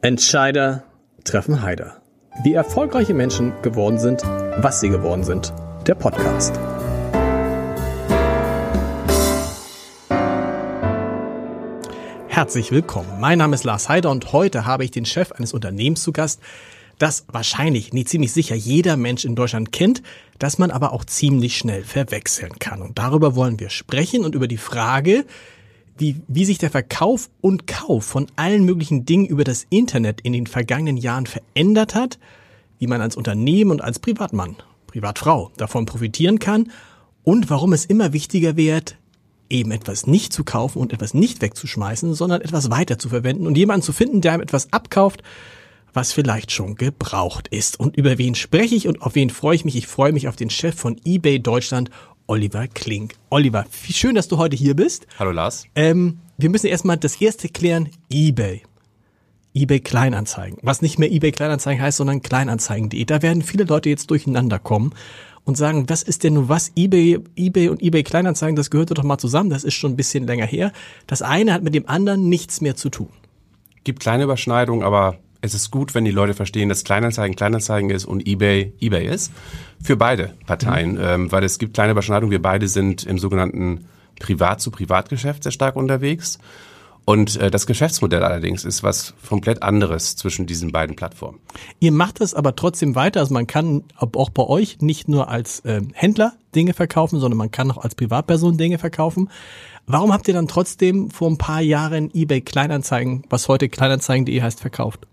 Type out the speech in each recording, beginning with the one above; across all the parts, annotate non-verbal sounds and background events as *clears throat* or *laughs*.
Entscheider treffen Heider. Wie erfolgreiche Menschen geworden sind, was sie geworden sind. Der Podcast. Herzlich willkommen. Mein Name ist Lars Heider und heute habe ich den Chef eines Unternehmens zu Gast, das wahrscheinlich, nie ziemlich sicher jeder Mensch in Deutschland kennt, das man aber auch ziemlich schnell verwechseln kann. Und darüber wollen wir sprechen und über die Frage, wie, wie sich der Verkauf und Kauf von allen möglichen Dingen über das Internet in den vergangenen Jahren verändert hat, wie man als Unternehmen und als Privatmann, Privatfrau davon profitieren kann und warum es immer wichtiger wird, eben etwas nicht zu kaufen und etwas nicht wegzuschmeißen, sondern etwas weiter zu verwenden und jemanden zu finden, der einem etwas abkauft, was vielleicht schon gebraucht ist. Und über wen spreche ich und auf wen freue ich mich? Ich freue mich auf den Chef von eBay Deutschland, Oliver Klink. Oliver, schön, dass du heute hier bist. Hallo Lars. Ähm, wir müssen erstmal das erste klären, eBay. eBay Kleinanzeigen. Was nicht mehr eBay Kleinanzeigen heißt, sondern Kleinanzeigen.de. Da werden viele Leute jetzt durcheinander kommen und sagen, was ist denn nun was? eBay, eBay und eBay Kleinanzeigen, das gehörte doch mal zusammen. Das ist schon ein bisschen länger her. Das eine hat mit dem anderen nichts mehr zu tun. Gibt kleine Überschneidungen, aber es ist gut, wenn die Leute verstehen, dass Kleinanzeigen Kleinanzeigen ist und eBay eBay ist. Für beide Parteien, mhm. ähm, weil es gibt kleine Überschneidungen. Wir beide sind im sogenannten Privat-zu-Privat-Geschäft sehr stark unterwegs. Und äh, das Geschäftsmodell allerdings ist was komplett anderes zwischen diesen beiden Plattformen. Ihr macht es aber trotzdem weiter. Also man kann auch bei euch nicht nur als äh, Händler Dinge verkaufen, sondern man kann auch als Privatperson Dinge verkaufen. Warum habt ihr dann trotzdem vor ein paar Jahren eBay Kleinanzeigen, was heute Kleinanzeigen.de heißt, verkauft?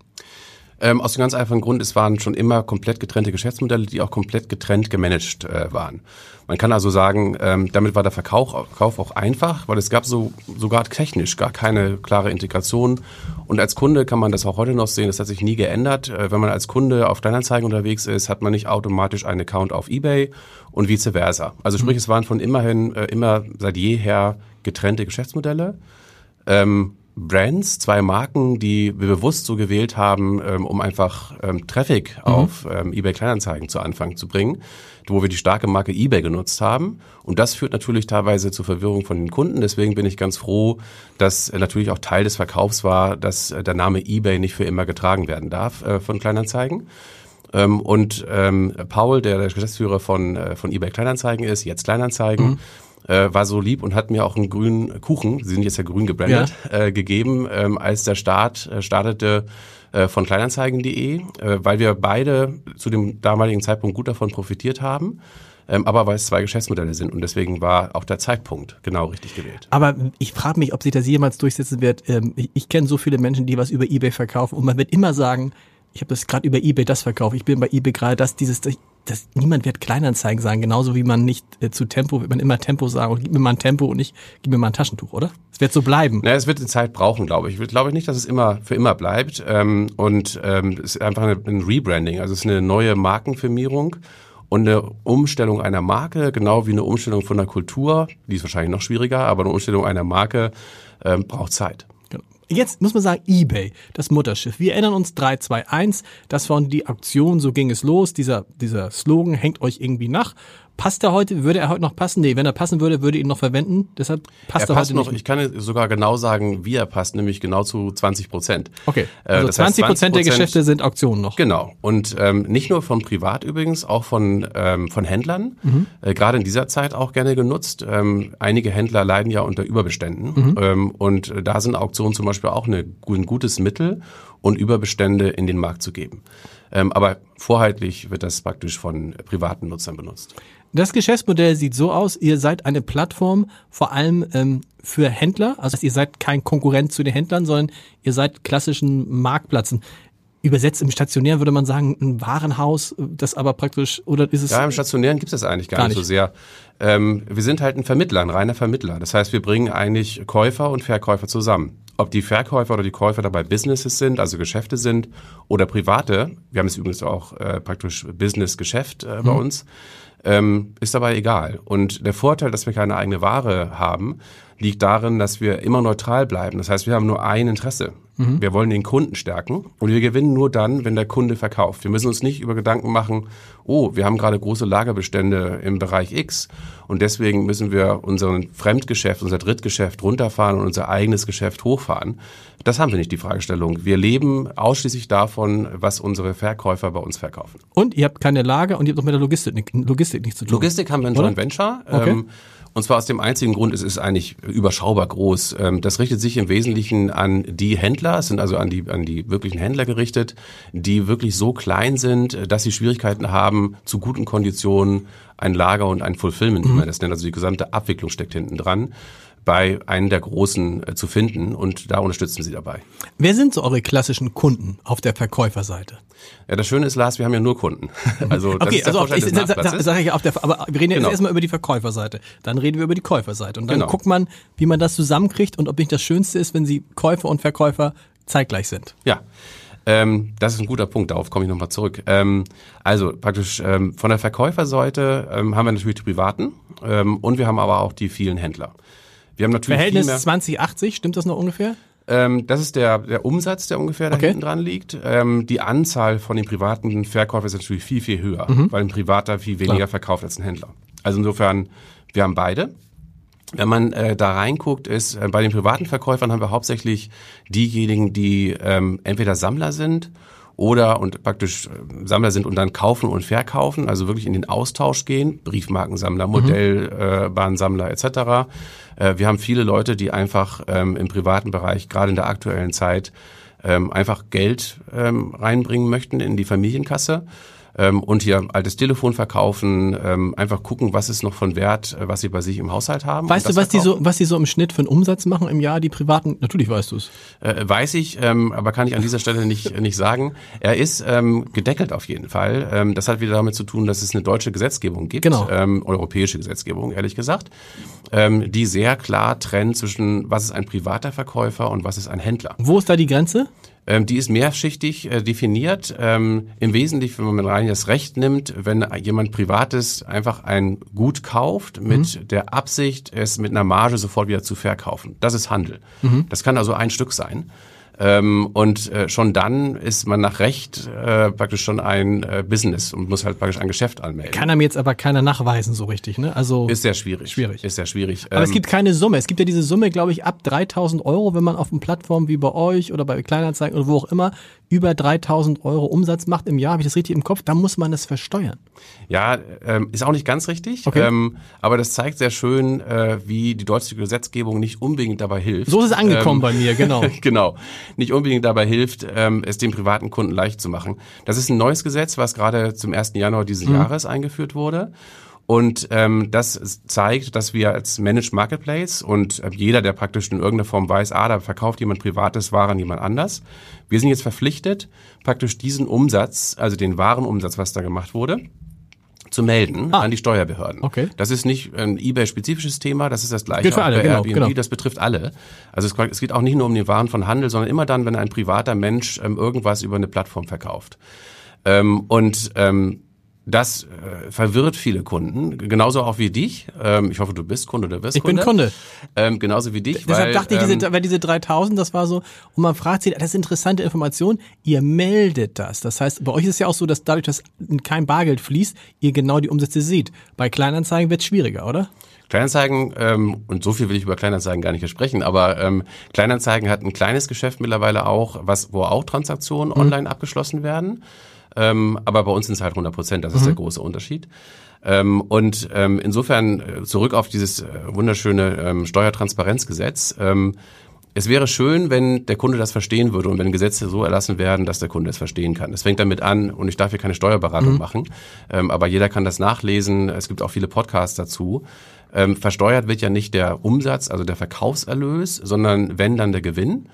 Ähm, aus dem ganz einfachen Grund, es waren schon immer komplett getrennte Geschäftsmodelle, die auch komplett getrennt gemanagt äh, waren. Man kann also sagen, ähm, damit war der Verkauf, Verkauf auch einfach, weil es gab so sogar technisch gar keine klare Integration. Und als Kunde kann man das auch heute noch sehen, das hat sich nie geändert. Äh, wenn man als Kunde auf Kleinanzeigen unterwegs ist, hat man nicht automatisch einen Account auf eBay und vice versa. Also sprich, mhm. es waren von immerhin äh, immer seit jeher getrennte Geschäftsmodelle. Ähm, Brands, zwei Marken, die wir bewusst so gewählt haben, ähm, um einfach ähm, Traffic mhm. auf ähm, eBay Kleinanzeigen zu Anfang zu bringen, wo wir die starke Marke eBay genutzt haben. Und das führt natürlich teilweise zur Verwirrung von den Kunden. Deswegen bin ich ganz froh, dass äh, natürlich auch Teil des Verkaufs war, dass äh, der Name eBay nicht für immer getragen werden darf äh, von Kleinanzeigen. Ähm, und ähm, Paul, der der Geschäftsführer von, äh, von eBay Kleinanzeigen ist, jetzt Kleinanzeigen, mhm äh, war so lieb und hat mir auch einen grünen Kuchen, sie sind jetzt ja grün gebrandet, ja. äh, gegeben, ähm, als der Start äh, startete äh, von kleinanzeigen.de, äh, weil wir beide zu dem damaligen Zeitpunkt gut davon profitiert haben. Ähm, aber weil es zwei Geschäftsmodelle sind und deswegen war auch der Zeitpunkt genau richtig gewählt. Aber ich frage mich, ob sich das jemals durchsetzen wird. Ähm, ich, ich kenne so viele Menschen, die was über eBay verkaufen und man wird immer sagen, ich habe das gerade über eBay das verkauft, ich bin bei eBay gerade das, dieses, das, niemand wird Kleinanzeigen sagen, genauso wie man nicht äh, zu Tempo, wird man immer Tempo sagen, und gib mir mal ein Tempo und nicht, gib mir mal ein Taschentuch, oder? Es wird so bleiben. Ja, es wird eine Zeit brauchen, glaube ich. Ich glaube nicht, dass es immer für immer bleibt. Ähm, und ähm, es ist einfach ein Rebranding, also es ist eine neue Markenfirmierung und eine Umstellung einer Marke, genau wie eine Umstellung von der Kultur, die ist wahrscheinlich noch schwieriger, aber eine Umstellung einer Marke ähm, braucht Zeit. Jetzt muss man sagen, eBay, das Mutterschiff. Wir erinnern uns 321, das war die Aktion, so ging es los. Dieser, dieser Slogan hängt euch irgendwie nach. Passt er heute, würde er heute noch passen? Nee, wenn er passen würde, würde ihn noch verwenden. Deshalb passt er, er passt heute noch, nicht. Ich kann sogar genau sagen, wie er passt, nämlich genau zu 20 Prozent. Okay, äh, also 20 Prozent der Geschäfte sind Auktionen noch. Genau. Und ähm, nicht nur von privat übrigens, auch von, ähm, von Händlern. Mhm. Äh, Gerade in dieser Zeit auch gerne genutzt. Ähm, einige Händler leiden ja unter Überbeständen. Mhm. Ähm, und da sind Auktionen zum Beispiel auch eine, ein gutes Mittel, und Überbestände in den Markt zu geben. Ähm, aber vorhaltlich wird das praktisch von privaten Nutzern benutzt. Das Geschäftsmodell sieht so aus, ihr seid eine Plattform vor allem ähm, für Händler, also ihr seid kein Konkurrent zu den Händlern, sondern ihr seid klassischen Marktplätzen. Übersetzt im Stationären würde man sagen, ein Warenhaus, das aber praktisch, oder ist es? Ja, im Stationären gibt es das eigentlich gar, gar nicht, so sehr. Ähm, wir sind halt ein Vermittler, ein reiner Vermittler. Das heißt, wir bringen eigentlich Käufer und Verkäufer zusammen. Ob die Verkäufer oder die Käufer dabei Businesses sind, also Geschäfte sind oder private, wir haben es übrigens auch äh, praktisch Business-Geschäft äh, bei mhm. uns, ähm, ist dabei egal. Und der Vorteil, dass wir keine eigene Ware haben, liegt darin, dass wir immer neutral bleiben. Das heißt, wir haben nur ein Interesse. Mhm. Wir wollen den Kunden stärken und wir gewinnen nur dann, wenn der Kunde verkauft. Wir müssen uns nicht über Gedanken machen, oh, wir haben gerade große Lagerbestände im Bereich X und deswegen müssen wir unseren Fremdgeschäft, unser Drittgeschäft runterfahren und unser eigenes Geschäft hochfahren. Das haben wir nicht, die Fragestellung. Wir leben ausschließlich davon, was unsere Verkäufer bei uns verkaufen. Und ihr habt keine Lager und ihr habt auch mit der Logistik, Logistik nichts zu tun. Logistik haben wir ein Joint Venture. Okay. Ähm, und zwar aus dem einzigen Grund, es ist eigentlich überschaubar groß. Ähm, das richtet sich im Wesentlichen an die Händler, es sind also an die, an die wirklichen Händler gerichtet, die wirklich so klein sind, dass sie Schwierigkeiten haben, zu guten Konditionen ein Lager und ein Fulfillment, wie mhm. man das nennt, also die gesamte Abwicklung steckt hinten dran bei einem der Großen äh, zu finden und da unterstützen sie dabei. Wer sind so eure klassischen Kunden auf der Verkäuferseite? Ja, das Schöne ist, Lars, wir haben ja nur Kunden. *laughs* Also das okay, also auf, ich, sag, sag ich auf der, aber wir reden genau. jetzt erstmal über die Verkäuferseite, dann reden wir über die Käuferseite und dann genau. guckt man, wie man das zusammenkriegt und ob nicht das Schönste ist, wenn sie Käufer und Verkäufer zeitgleich sind. Ja. Ähm, das ist ein guter Punkt, darauf komme ich nochmal zurück. Ähm, also praktisch ähm, von der Verkäuferseite ähm, haben wir natürlich die Privaten ähm, und wir haben aber auch die vielen Händler. Wir haben natürlich Verhältnis 2080, stimmt das noch ungefähr? Ähm, das ist der, der Umsatz, der ungefähr da okay. hinten dran liegt. Ähm, die Anzahl von den privaten Verkäufern ist natürlich viel, viel höher, mhm. weil ein Privater viel weniger Klar. verkauft als ein Händler. Also insofern, wir haben beide. Wenn man äh, da reinguckt, ist äh, bei den privaten Verkäufern haben wir hauptsächlich diejenigen, die ähm, entweder Sammler sind oder und praktisch äh, Sammler sind und dann kaufen und verkaufen, also wirklich in den Austausch gehen, Briefmarkensammler, Modellbahnsammler mhm. äh, etc. Äh, wir haben viele Leute, die einfach ähm, im privaten Bereich, gerade in der aktuellen Zeit, ähm, einfach Geld ähm, reinbringen möchten in die Familienkasse ähm, und hier altes Telefon verkaufen, ähm, einfach gucken, was ist noch von Wert, äh, was sie bei sich im Haushalt haben. Weißt du, was die so, was die so im Schnitt für einen Umsatz machen im Jahr, die privaten? Natürlich weißt du es. Äh, weiß ich, ähm, aber kann ich an dieser Stelle nicht *laughs* nicht sagen. Er ist ähm, gedeckelt auf jeden Fall. Ähm, das hat wieder damit zu tun, dass es eine deutsche Gesetzgebung gibt, genau. ähm, europäische Gesetzgebung, ehrlich gesagt, ähm, die sehr klar trennt zwischen was ist ein privater Verkäufer und was ist ein Händler. Wo ist da die Grenze? Ähm, die ist mehrschichtig äh, definiert. Ähm, Im Wesentlichen, wenn man rein das Recht nimmt, wenn jemand Privates einfach ein Gut kauft mit mhm. der Absicht, es mit einer Marge sofort wieder zu verkaufen. Das ist Handel. Mhm. Das kann also ein Stück sein. Ähm, und äh, schon dann ist man nach Recht äh, praktisch schon ein äh, Business und muss halt praktisch ein Geschäft anmelden. Kann einem jetzt aber keiner nachweisen so richtig, ne? Also ist sehr schwierig. Schwierig. Ist sehr schwierig. Aber ähm, es gibt keine Summe. Es gibt ja diese Summe, glaube ich, ab 3000 Euro, wenn man auf einer Plattform wie bei euch oder bei Kleinanzeigen oder wo auch immer über 3000 Euro Umsatz macht im Jahr, habe ich das richtig im Kopf, dann muss man das versteuern. Ja, ähm, ist auch nicht ganz richtig, okay. ähm, aber das zeigt sehr schön, äh, wie die deutsche Gesetzgebung nicht unbedingt dabei hilft. So ist es angekommen ähm, bei mir, genau. *laughs* genau, nicht unbedingt dabei hilft, ähm, es dem privaten Kunden leicht zu machen. Das ist ein neues Gesetz, was gerade zum 1. Januar dieses mhm. Jahres eingeführt wurde. Und ähm, das zeigt, dass wir als Managed Marketplace und äh, jeder, der praktisch in irgendeiner Form weiß, ah, da verkauft jemand privates Ware an jemand anders, wir sind jetzt verpflichtet, praktisch diesen Umsatz, also den Warenumsatz, was da gemacht wurde, zu melden ah. an die Steuerbehörden. Okay. Das ist nicht ein eBay-spezifisches Thema, das ist das gleiche für alle, genau, Airbnb, genau. das betrifft alle. Also es, es, geht auch nicht nur um den Waren von Handel, sondern immer dann, wenn ein privater Mensch ähm, irgendwas über eine Plattform verkauft. Ähm, und ähm, das äh, verwirrt viele Kunden, genauso auch wie dich. Ähm, ich hoffe, du bist Kunde oder wirst ich Kunde. Ich bin Kunde. Ähm, genauso wie dich. Deshalb weil, dachte ich, ähm, diese, weil diese 3000, das war so, und man fragt sich, das ist interessante Information, ihr meldet das. Das heißt, bei euch ist es ja auch so, dass dadurch, dass kein Bargeld fließt, ihr genau die Umsätze seht. Bei Kleinanzeigen wird es schwieriger, oder? Kleinanzeigen, ähm, und so viel will ich über Kleinanzeigen gar nicht sprechen, aber ähm, Kleinanzeigen hat ein kleines Geschäft mittlerweile auch, was, wo auch Transaktionen mhm. online abgeschlossen werden. Ähm, aber bei uns sind es halt 100 Prozent, das ist mhm. der große Unterschied. Ähm, und ähm, insofern äh, zurück auf dieses äh, wunderschöne ähm, Steuertransparenzgesetz. Ähm, es wäre schön, wenn der Kunde das verstehen würde und wenn Gesetze so erlassen werden, dass der Kunde es verstehen kann. Es fängt damit an, und ich darf hier keine Steuerberatung mhm. machen, ähm, aber jeder kann das nachlesen. Es gibt auch viele Podcasts dazu. Versteuert wird ja nicht der Umsatz, also der Verkaufserlös, sondern wenn dann der Gewinn.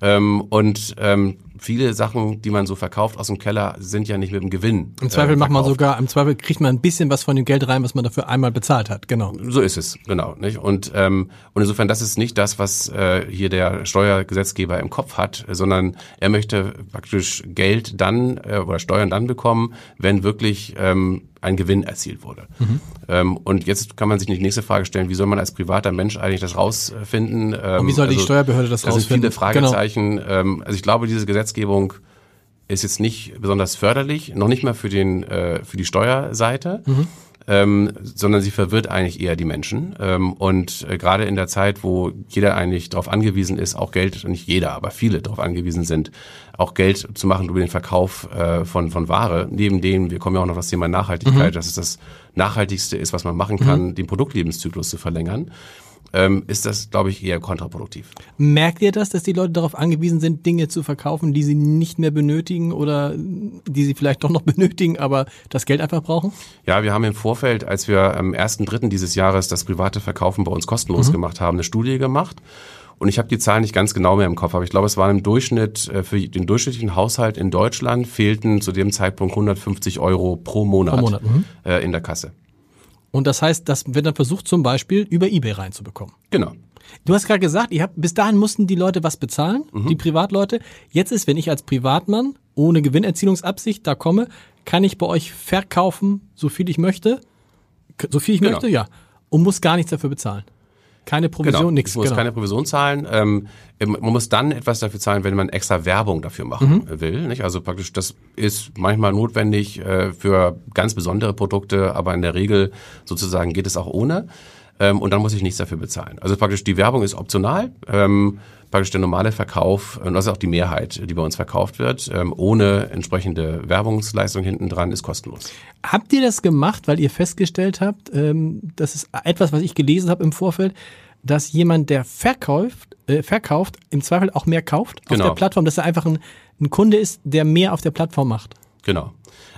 Ähm, und ähm, viele Sachen, die man so verkauft aus dem Keller, sind ja nicht mit dem Gewinn. Im Zweifel äh, macht man sogar, im Zweifel kriegt man ein bisschen was von dem Geld rein, was man dafür einmal bezahlt hat, genau. So ist es, genau. Nicht? Und, ähm, und insofern, das ist nicht das, was äh, hier der Steuergesetzgeber im Kopf hat, sondern er möchte praktisch Geld dann äh, oder Steuern dann bekommen, wenn wirklich ähm, ein Gewinn erzielt wurde. Mhm. Ähm, und jetzt kann man sich die nächste Frage stellen, wie soll man als privater Mensch eigentlich das rausfinden? Ähm, und wie soll die also, Steuerbehörde das, das rausfinden? Das sind viele genau. Fragezeichen. Genau. Ähm, also ich glaube, diese Gesetzgebung ist jetzt nicht besonders förderlich, noch nicht mal für den äh, für die Steuerseite. Mhm ähm, sondern sie verwirrt eigentlich eher die Menschen. Ähm, und äh, gerade in der Zeit, wo jeder eigentlich darauf angewiesen ist, auch Geld, nicht jeder, aber viele darauf angewiesen sind, auch Geld zu machen über den Verkauf äh, von, von Ware, neben dem, wir kommen ja auch noch auf das Thema Nachhaltigkeit, mhm. dass es das Nachhaltigste ist, was man machen kann, mhm. den Produktlebenszyklus zu verlängern ähm, ist das, glaube ich, eher kontraproduktiv. Merkt ihr das, dass die Leute darauf angewiesen sind, Dinge zu verkaufen, die sie nicht mehr benötigen oder die sie vielleicht doch noch *laughs* benötigen, aber das Geld einfach brauchen? Ja, wir haben im Vorfeld, als wir am 1.3. dieses Jahres das private Verkaufen bei uns kostenlos mhm. gemacht haben, eine Studie gemacht. Und ich habe die Zahlen nicht ganz genau mehr im Kopf, aber ich glaube, es waren im Durchschnitt, äh, für den durchschnittlichen Haushalt in Deutschland fehlten zu dem Zeitpunkt 150 Euro pro Monat, pro Monat mhm. äh, in der Kasse. Und das heißt, das wird dann versucht, zum Beispiel über Ebay reinzubekommen. Genau. Du hast gerade gesagt, ihr habt, bis dahin mussten die Leute was bezahlen, mhm. die Privatleute. Jetzt ist, wenn ich als Privatmann ohne Gewinnerzielungsabsicht da komme, kann ich bei euch verkaufen, so viel ich möchte, so viel ich genau. möchte, ja, und muss gar nichts dafür bezahlen. Keine Provision, genau. nichts. Man muss genau. keine Provision zahlen. Ähm, man muss dann etwas dafür zahlen, wenn man extra Werbung dafür machen mhm. will. Nicht? Also praktisch, das ist manchmal notwendig äh, für ganz besondere Produkte, aber in der Regel sozusagen geht es auch ohne. Ähm, und dann muss ich nichts dafür bezahlen. Also praktisch die Werbung ist optional. Ähm, praktisch der normale Verkauf, und das ist auch die Mehrheit, die bei uns verkauft wird, ähm, ohne entsprechende Werbungsleistung hinten dran, ist kostenlos. Habt ihr das gemacht, weil ihr festgestellt habt, ähm, das ist etwas, was ich gelesen habe im Vorfeld, dass jemand, der verkauft, äh, verkauft, im Zweifel auch mehr kauft genau. auf der Plattform, dass er einfach ein, ein Kunde ist, der mehr auf der Plattform macht? Genau.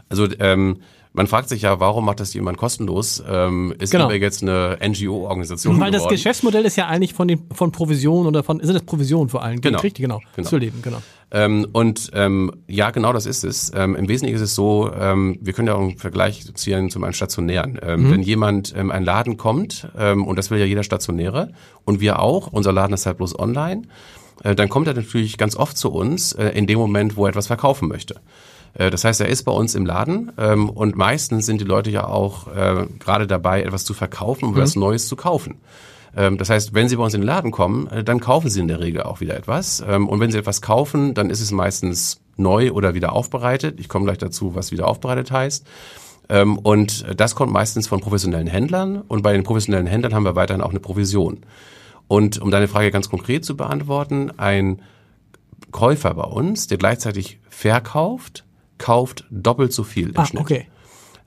Also ähm, man fragt sich ja, warum macht das jemand kostenlos? Ähm, ist genau. eBay jetzt eine NGO-Organisation Weil geworden? das Geschäftsmodell ist ja eigentlich von den von Provisionen oder von sind das Provisionen vor allem? Genau. Richtig, genau. genau. Zu leben, genau. Ähm, und ähm, ja, genau das ist es. Ähm, Im Wesentlichen ist es so, ähm, wir können ja auch einen Vergleich ziehen zum einen stationären. Ähm, mhm. Wenn jemand ähm, ein Laden kommt, ähm, und das will ja jeder Stationäre, und wir auch, unser Laden ist halt bloß online, äh, dann kommt er natürlich ganz oft zu uns äh, in dem Moment, wo er etwas verkaufen möchte. Äh, das heißt, er ist bei uns im Laden ähm, und meistens sind die Leute ja auch äh, gerade dabei, etwas zu verkaufen und mhm. was Neues zu kaufen. Ähm, das heißt, wenn Sie bei uns in den Laden kommen, äh, dann kaufen Sie in der Regel auch wieder etwas. Ähm, und wenn Sie etwas kaufen, dann ist es meistens neu oder wieder aufbereitet. Ich komme gleich dazu, was wieder aufbereitet heißt. Ähm, und das kommt meistens von professionellen Händlern. Und bei den professionellen Händlern haben wir weiterhin auch eine Provision. Und um deine Frage ganz konkret zu beantworten, ein Käufer bei uns, der gleichzeitig verkauft, kauft doppelt so viel im ah, Schnitt. Okay.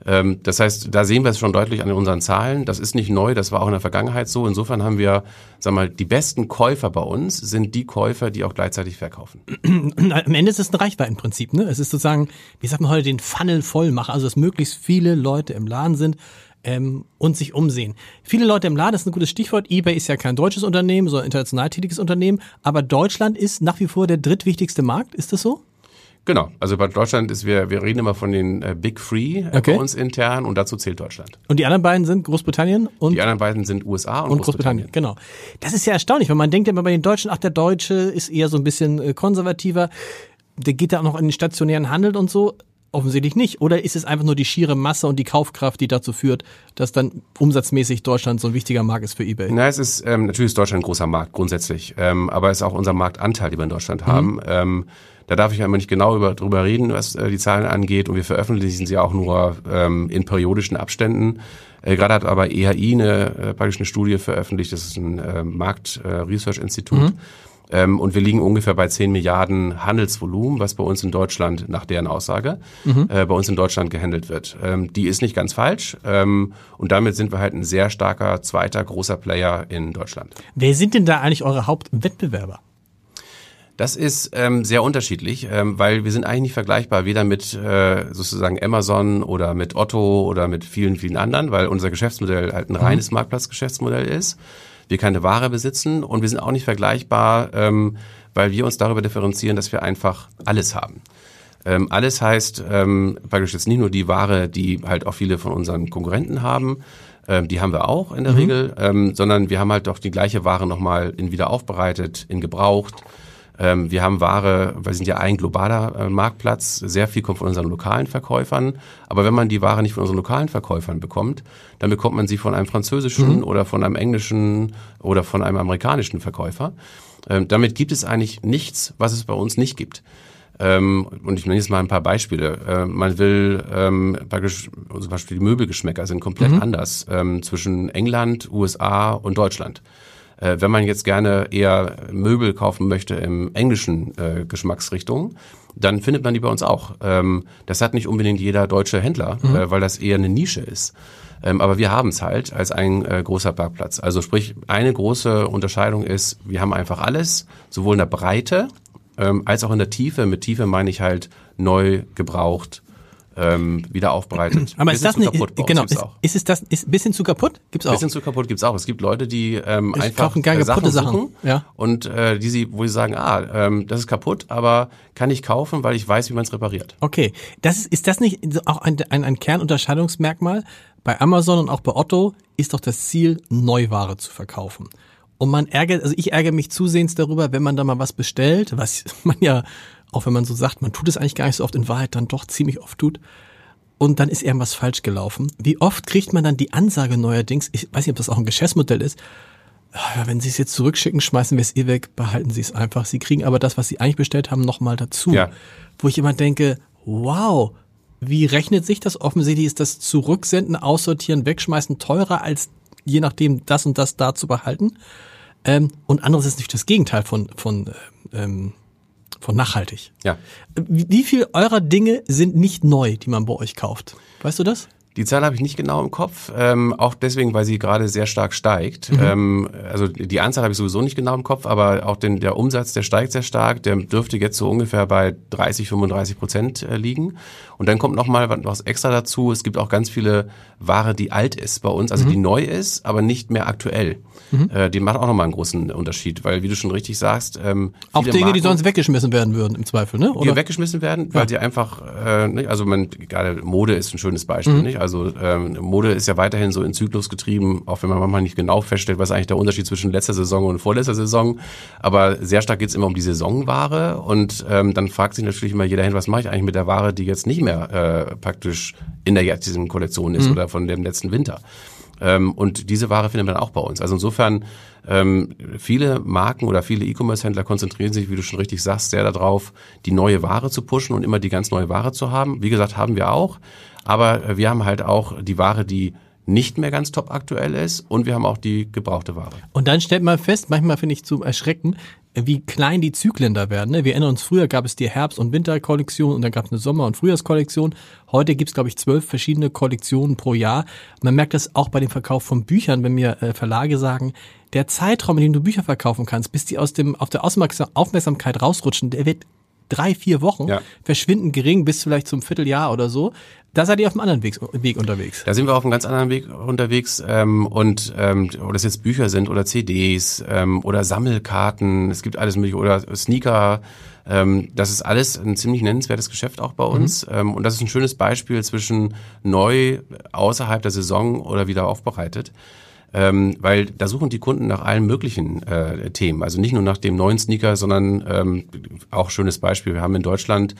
Ähm, das heißt, da sehen wir es schon deutlich an unseren Zahlen. Das ist nicht neu, das war auch in der Vergangenheit so. Insofern haben wir, sag mal, die besten Käufer bei uns sind die Käufer, die auch gleichzeitig verkaufen. *clears throat* Am Ende ist es ein Reichweitenprinzip, ne? Es ist sozusagen, wie sagt man heute, den Funnel voll machen, also dass möglichst viele Leute im Laden sind ähm, und sich umsehen. Viele Leute im Laden, das ist ein gutes Stichwort. eBay ist ja kein deutsches Unternehmen, sondern international tätiges Unternehmen, aber Deutschland ist nach wie vor der drittwichtigste Markt. Ist das so? Genau, also bei Deutschland ist, wir, wir reden immer von den äh, Big Three äh, okay. bei uns intern und dazu zählt Deutschland. Und die anderen beiden sind Großbritannien und? Die anderen beiden sind USA und, und Großbritannien. Großbritannien. Genau. Das ist ja erstaunlich, weil man denkt ja immer bei den Deutschen, ach, der Deutsche ist eher so ein bisschen äh, konservativer. Der geht da auch noch in den stationären Handel und so. Offensichtlich nicht. Oder ist es einfach nur die schiere Masse und die Kaufkraft, die dazu führt, dass dann umsatzmäßig Deutschland so ein wichtiger Markt ist für eBay? Na, es ist ähm, natürlich ist Deutschland ein großer Markt grundsätzlich, ähm, aber es ist auch unser Marktanteil, den wir in Deutschland haben. Mhm. Ähm, da darf ich einmal nicht genau über, drüber reden, was äh, die Zahlen angeht. Und wir veröffentlichen sie auch nur ähm, in periodischen Abständen. Äh, Gerade hat aber EHI eine, äh, praktisch eine Studie veröffentlicht. Das ist ein äh, Markt-Research-Institut. Äh, mhm. Ähm, und wir liegen ungefähr bei 10 Milliarden Handelsvolumen, was bei uns in Deutschland, nach deren Aussage, mhm. äh, bei uns in Deutschland gehandelt wird. Ähm, die ist nicht ganz falsch. Ähm, und damit sind wir halt ein sehr starker zweiter großer Player in Deutschland. Wer sind denn da eigentlich eure Hauptwettbewerber? Das ist ähm, sehr unterschiedlich, ähm, weil wir sind eigentlich nicht vergleichbar, weder mit äh, sozusagen Amazon oder mit Otto oder mit vielen, vielen anderen, weil unser Geschäftsmodell halt ein mhm. reines Marktplatzgeschäftsmodell ist. Wir keine Ware besitzen und wir sind auch nicht vergleichbar, ähm, weil wir uns darüber differenzieren, dass wir einfach alles haben. Ähm, alles heißt ähm, praktisch jetzt nicht nur die Ware, die halt auch viele von unseren Konkurrenten haben, ähm, die haben wir auch in der mhm. Regel, ähm, sondern wir haben halt doch die gleiche Ware nochmal in wieder aufbereitet, in gebraucht, Ähm, wir haben Ware, wir sind ja ein globaler äh, Marktplatz, sehr viel kommt von unseren lokalen Verkäufern. Aber wenn man die Ware nicht von unseren lokalen Verkäufern bekommt, dann bekommt man sie von einem französischen mhm. oder von einem englischen oder von einem amerikanischen Verkäufer. Ähm, damit gibt es eigentlich nichts, was es bei uns nicht gibt. Ähm, und ich nenne jetzt mal ein paar Beispiele. Äh, man will, ähm, praktisch, zum Beispiel die Möbelgeschmäcker sind komplett mhm. anders ähm, zwischen England, USA und Deutschland. Äh, wenn man jetzt gerne eher Möbel kaufen möchte im englischen äh, Geschmacksrichtung, dann findet man die bei uns auch. Ähm, das hat nicht unbedingt jeder deutsche Händler, mhm. äh, weil das eher eine Nische ist. Ähm, aber wir haben es halt als ein äh, großer Parkplatz. Also sprich, eine große Unterscheidung ist, wir haben einfach alles, sowohl in der Breite ähm, als auch in der Tiefe. Mit Tiefe meine ich halt neu, gebraucht, ähm, wieder aufbereitet. Aber ist das nicht, genau, ist, ist, es das, ist bisschen zu kaputt? Gibt's auch. Bisschen zu kaputt gibt's auch. Es gibt Leute, die ähm, ich einfach kaufen gar Sachen, Sachen suchen ja. und äh, die sie, wo sie sagen, ah, ähm, das ist kaputt, aber kann ich kaufen, weil ich weiß, wie man es repariert. Okay, das ist, ist das nicht auch ein, ein, ein Kernunterscheidungsmerkmal? Bei Amazon und auch bei Otto ist doch das Ziel, Neuware zu verkaufen. Und man ärgert, also ich ärgere mich zusehends darüber, wenn man da mal was bestellt, was *laughs* man ja, auch wenn man so sagt, man tut es eigentlich gar nicht so oft, in Wahrheit dann doch ziemlich oft tut. Und dann ist irgendwas falsch gelaufen. Wie oft kriegt man dann die Ansage neuerdings, ich weiß nicht, ob das auch ein Geschäftsmodell ist, ah, wenn Sie es jetzt zurückschicken, schmeißen wir es eh weg, behalten Sie es einfach. Sie kriegen aber das, was Sie eigentlich bestellt haben, nochmal dazu. Ja. Wo ich immer denke, wow, wie rechnet sich das? Offensichtlich ist das Zurücksenden, Aussortieren, Wegschmeißen teurer als je nachdem das und das da zu behalten. Ähm, und anderes ist natürlich das Gegenteil von, von, ähm, von nachhaltig. Ja. Wie, wie viel eurer Dinge sind nicht neu, die man bei euch kauft? Weißt du das? Die Zahl habe ich nicht genau im Kopf, ähm, auch deswegen, weil sie gerade sehr stark steigt. Mhm. Ähm, also die Anzahl habe ich sowieso nicht genau im Kopf, aber auch den, der Umsatz, der steigt sehr stark. Der dürfte jetzt so ungefähr bei 30, 35 Prozent äh, liegen. Und dann kommt noch mal was extra dazu. Es gibt auch ganz viele Ware, die alt ist bei uns, also mhm. die neu ist, aber nicht mehr aktuell. Mhm. Äh, die macht auch noch mal einen großen Unterschied, weil wie du schon richtig sagst, ähm, auch Dinge, Marken, die sonst weggeschmissen werden würden im Zweifel, ne? Oder? Die weggeschmissen werden, weil ja. sie einfach, äh, nicht, also man, gerade Mode ist ein schönes Beispiel, mhm. nicht? Also ähm, Mode ist ja weiterhin so in Zyklus getrieben, auch wenn man manchmal nicht genau feststellt, was eigentlich der Unterschied zwischen letzter Saison und vorletzter Saison. Aber sehr stark geht es immer um die Saisonware und ähm, dann fragt sich natürlich immer jeder hin, was mache ich eigentlich mit der Ware, die jetzt nicht mehr äh, praktisch in der jetzigen Kollektion ist mhm. oder von dem letzten Winter. Ähm, und diese Ware findet man auch bei uns. Also insofern, ähm, viele Marken oder viele E-Commerce-Händler konzentrieren sich, wie du schon richtig sagst, sehr darauf, die neue Ware zu pushen und immer die ganz neue Ware zu haben. Wie gesagt, haben wir auch. Aber äh, wir haben halt auch die Ware, die nicht mehr ganz top aktuell ist und wir haben auch die gebrauchte Ware. Und dann stellt man fest, manchmal finde ich zum Erschrecken, wie klein die Zyklen da werden. Ne? Wir erinnern uns, früher gab es die Herbst- und Winterkollektion und dann gab es eine Sommer- und Frühjahrskollektion. Heute gibt es, glaube ich, zwölf verschiedene Kollektionen pro Jahr. Man merkt das auch bei dem Verkauf von Büchern, wenn mir äh, Verlage sagen, der Zeitraum, in dem du Bücher verkaufen kannst, bis die aus dem auf der Aufmerksamkeit rausrutschen, der wird drei, vier Wochen ja. verschwinden gering bis vielleicht zum Vierteljahr oder so. Da seid ihr auf einem anderen Weg, Weg unterwegs. Da sind wir auf einem ganz anderen Weg unterwegs ähm, und ähm, ob das jetzt Bücher sind oder CDs ähm, oder Sammelkarten, es gibt alles mögliche oder Sneaker. Ähm, das ist alles ein ziemlich nennenswertes Geschäft auch bei uns mhm. ähm, und das ist ein schönes Beispiel zwischen neu außerhalb der Saison oder wieder aufbereitet ähm, weil da suchen die Kunden nach allen möglichen äh, Themen. Also nicht nur nach dem neuen Sneaker, sondern ähm, auch schönes Beispiel. Wir haben in Deutschland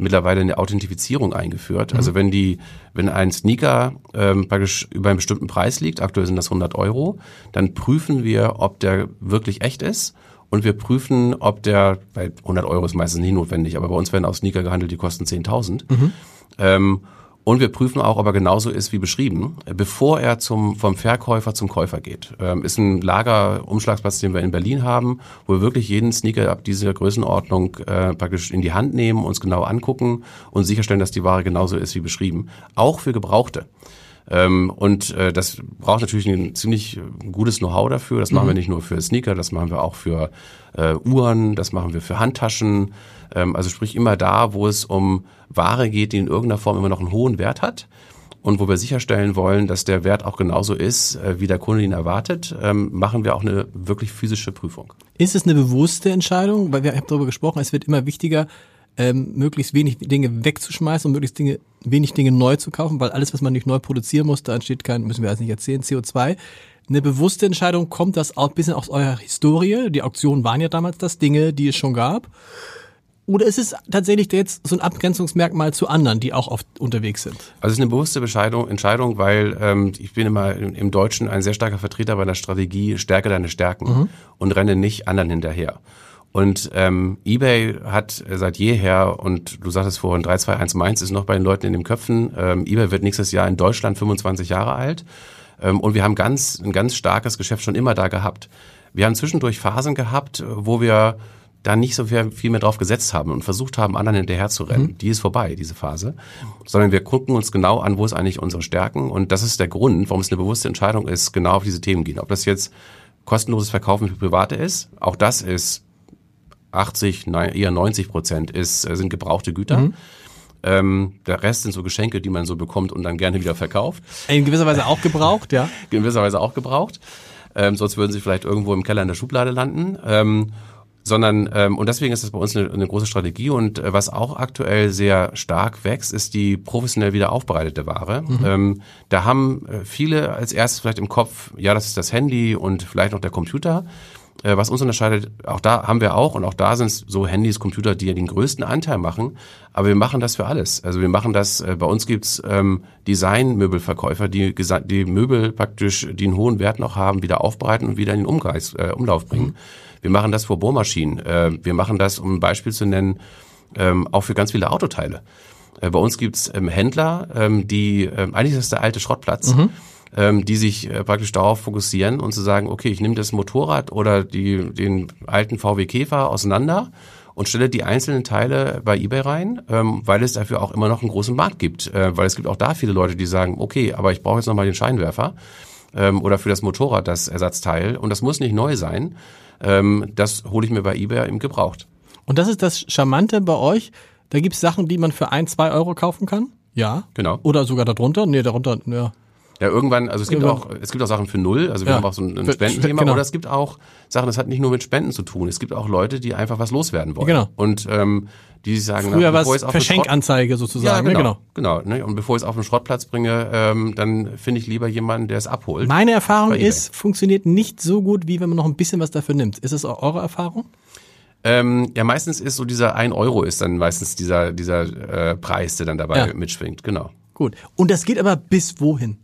mittlerweile eine Authentifizierung eingeführt. Mhm. Also wenn die, wenn ein Sneaker ähm, praktisch über einen bestimmten Preis liegt, aktuell sind das 100 Euro, dann prüfen wir, ob der wirklich echt ist und wir prüfen, ob der, weil 100 Euro ist meistens nicht notwendig, aber bei uns werden auch Sneaker gehandelt, die kosten 10.000. Mhm. Ähm, und wir prüfen auch, ob er genauso ist wie beschrieben, bevor er zum, vom Verkäufer zum Käufer geht. Ähm, ist ein Lagerumschlagsplatz, den wir in Berlin haben, wo wir wirklich jeden Sneaker ab dieser Größenordnung äh, praktisch in die Hand nehmen, uns genau angucken und sicherstellen, dass die Ware genauso ist wie beschrieben. Auch für Gebrauchte. Ähm, und äh, das braucht natürlich ein ziemlich gutes Know-how dafür. Das machen wir mhm. nicht nur für Sneaker, das machen wir auch für äh, Uhren, das machen wir für Handtaschen. Ähm, also sprich immer da, wo es um Ware geht, die in irgendeiner Form immer noch einen hohen Wert hat und wo wir sicherstellen wollen, dass der Wert auch genauso ist, äh, wie der Kunde ihn erwartet, ähm, machen wir auch eine wirklich physische Prüfung. Ist es eine bewusste Entscheidung? Weil wir haben darüber gesprochen, es wird immer wichtiger, ähm, möglichst wenig Dinge wegzuschmeißen und möglichst Dinge, wenig Dinge neu zu kaufen, weil alles, was man nicht neu produzieren muss, da entsteht kein, müssen wir alles nicht erzählen, CO2. eine bewusste Entscheidung? Kommt das auch ein bisschen aus eurer Historie? Die Auktionen waren ja damals das Dinge, die es schon gab. Oder ist es tatsächlich jetzt so ein Abgrenzungsmerkmal zu anderen, die auch oft unterwegs sind? Also es ist eine bewusste Entscheidung, weil ähm, ich bin immer im, Deutschen ein sehr starker Vertreter bei der Strategie, stärke deine Stärken mhm. und renne nicht anderen hinterher. Und ähm, eBay hat seit jeher, und du sagtest vorhin, 321 Mainz ist noch bei den Leuten in den Köpfen, ähm, eBay wird nächstes Jahr in Deutschland 25 Jahre alt. Ähm, und wir haben ganz, ein ganz starkes Geschäft schon immer da gehabt. Wir haben zwischendurch Phasen gehabt, wo wir da nicht so viel, mehr drauf gesetzt haben und versucht haben, anderen hinterher zu rennen. Mhm. Die ist vorbei, diese Phase. Sondern wir gucken uns genau an, wo ist eigentlich unsere Stärken. Und das ist der Grund, warum es eine bewusste Entscheidung ist, genau auf diese Themen gehen. Ob das jetzt kostenloses Verkaufen für Private ist, auch das ist 80, nein, eher 90 Prozent ist, äh, sind gebrauchte Güter. Mhm. Ähm, der Rest sind so Geschenke, die man so bekommt und dann gerne wieder verkauft. In gewisser Weise auch gebraucht, ja. *laughs* In gewisser Weise auch gebraucht. Ähm, sonst würden sie vielleicht irgendwo im Keller in der Schublade landen. Ähm, sondern ähm, und deswegen ist das bei uns eine, eine große Strategie und äh, was auch aktuell sehr stark wächst, ist die professionell wieder aufbereitete Ware. Mhm. Ähm, da haben äh, viele als erstes vielleicht im Kopf, ja, das ist das Handy und vielleicht noch der Computer. Äh, was uns unterscheidet, auch da haben wir auch und auch da sind es so Handys, Computer, die ja den größten Anteil machen, aber wir machen das für alles. Also wir machen das, äh, bei uns gibt's ähm, Design-Möbelverkäufer, die die Möbel praktisch, die einen hohen Wert noch haben, wieder aufbereiten und wieder in den Umkreis, äh, Umlauf bringen. Mhm. Wir machen das für Bohrmaschinen. Äh, wir machen das, um ein Beispiel zu nennen, ähm, auch für ganz viele Autoteile. Äh, bei uns gibt's ähm, Händler, ähm, die, ähm, eigentlich ist das der alte Schrottplatz, mhm. ähm, die sich äh, praktisch darauf fokussieren und zu sagen, okay, ich nehme das Motorrad oder die, den alten VW Käfer auseinander und stelle die einzelnen Teile bei eBay rein, ähm, weil es dafür auch immer noch einen großen Markt gibt. Äh, weil es gibt auch da viele Leute, die sagen, okay, aber ich brauche jetzt nochmal den Scheinwerfer ähm, oder für das Motorrad das Ersatzteil und das muss nicht neu sein, ähm, das hole ich mir bei eBay im gebraucht. Und das ist das Charmante bei euch. Da gibt es Sachen, die man für ein, zwei Euro kaufen kann? Ja. Genau. Oder sogar darunter? Nee, darunter, ja. Ja, irgendwann, also es gibt irgendwann. auch, es gibt auch Sachen für null, also wir ja. haben auch so ein, ein Spendenthema, genau. oder es gibt auch Sachen, das hat nicht nur mit Spenden zu tun, es gibt auch Leute, die einfach was loswerden wollen. Genau. Und ähm, die sagen, Früher war es Verschenkanzeige sozusagen. Ja, genau. genau, genau ne? Und bevor ich es auf den Schrottplatz bringe, ähm, dann finde ich lieber jemanden, der es abholt. Meine Erfahrung ist, funktioniert nicht so gut, wie wenn man noch ein bisschen was dafür nimmt. Ist es auch eure Erfahrung? Ähm, ja, meistens ist so dieser ein Euro ist dann meistens dieser, dieser äh, Preis, der dann dabei ja. mitschwingt, genau. Gut. Und das geht aber bis wohin?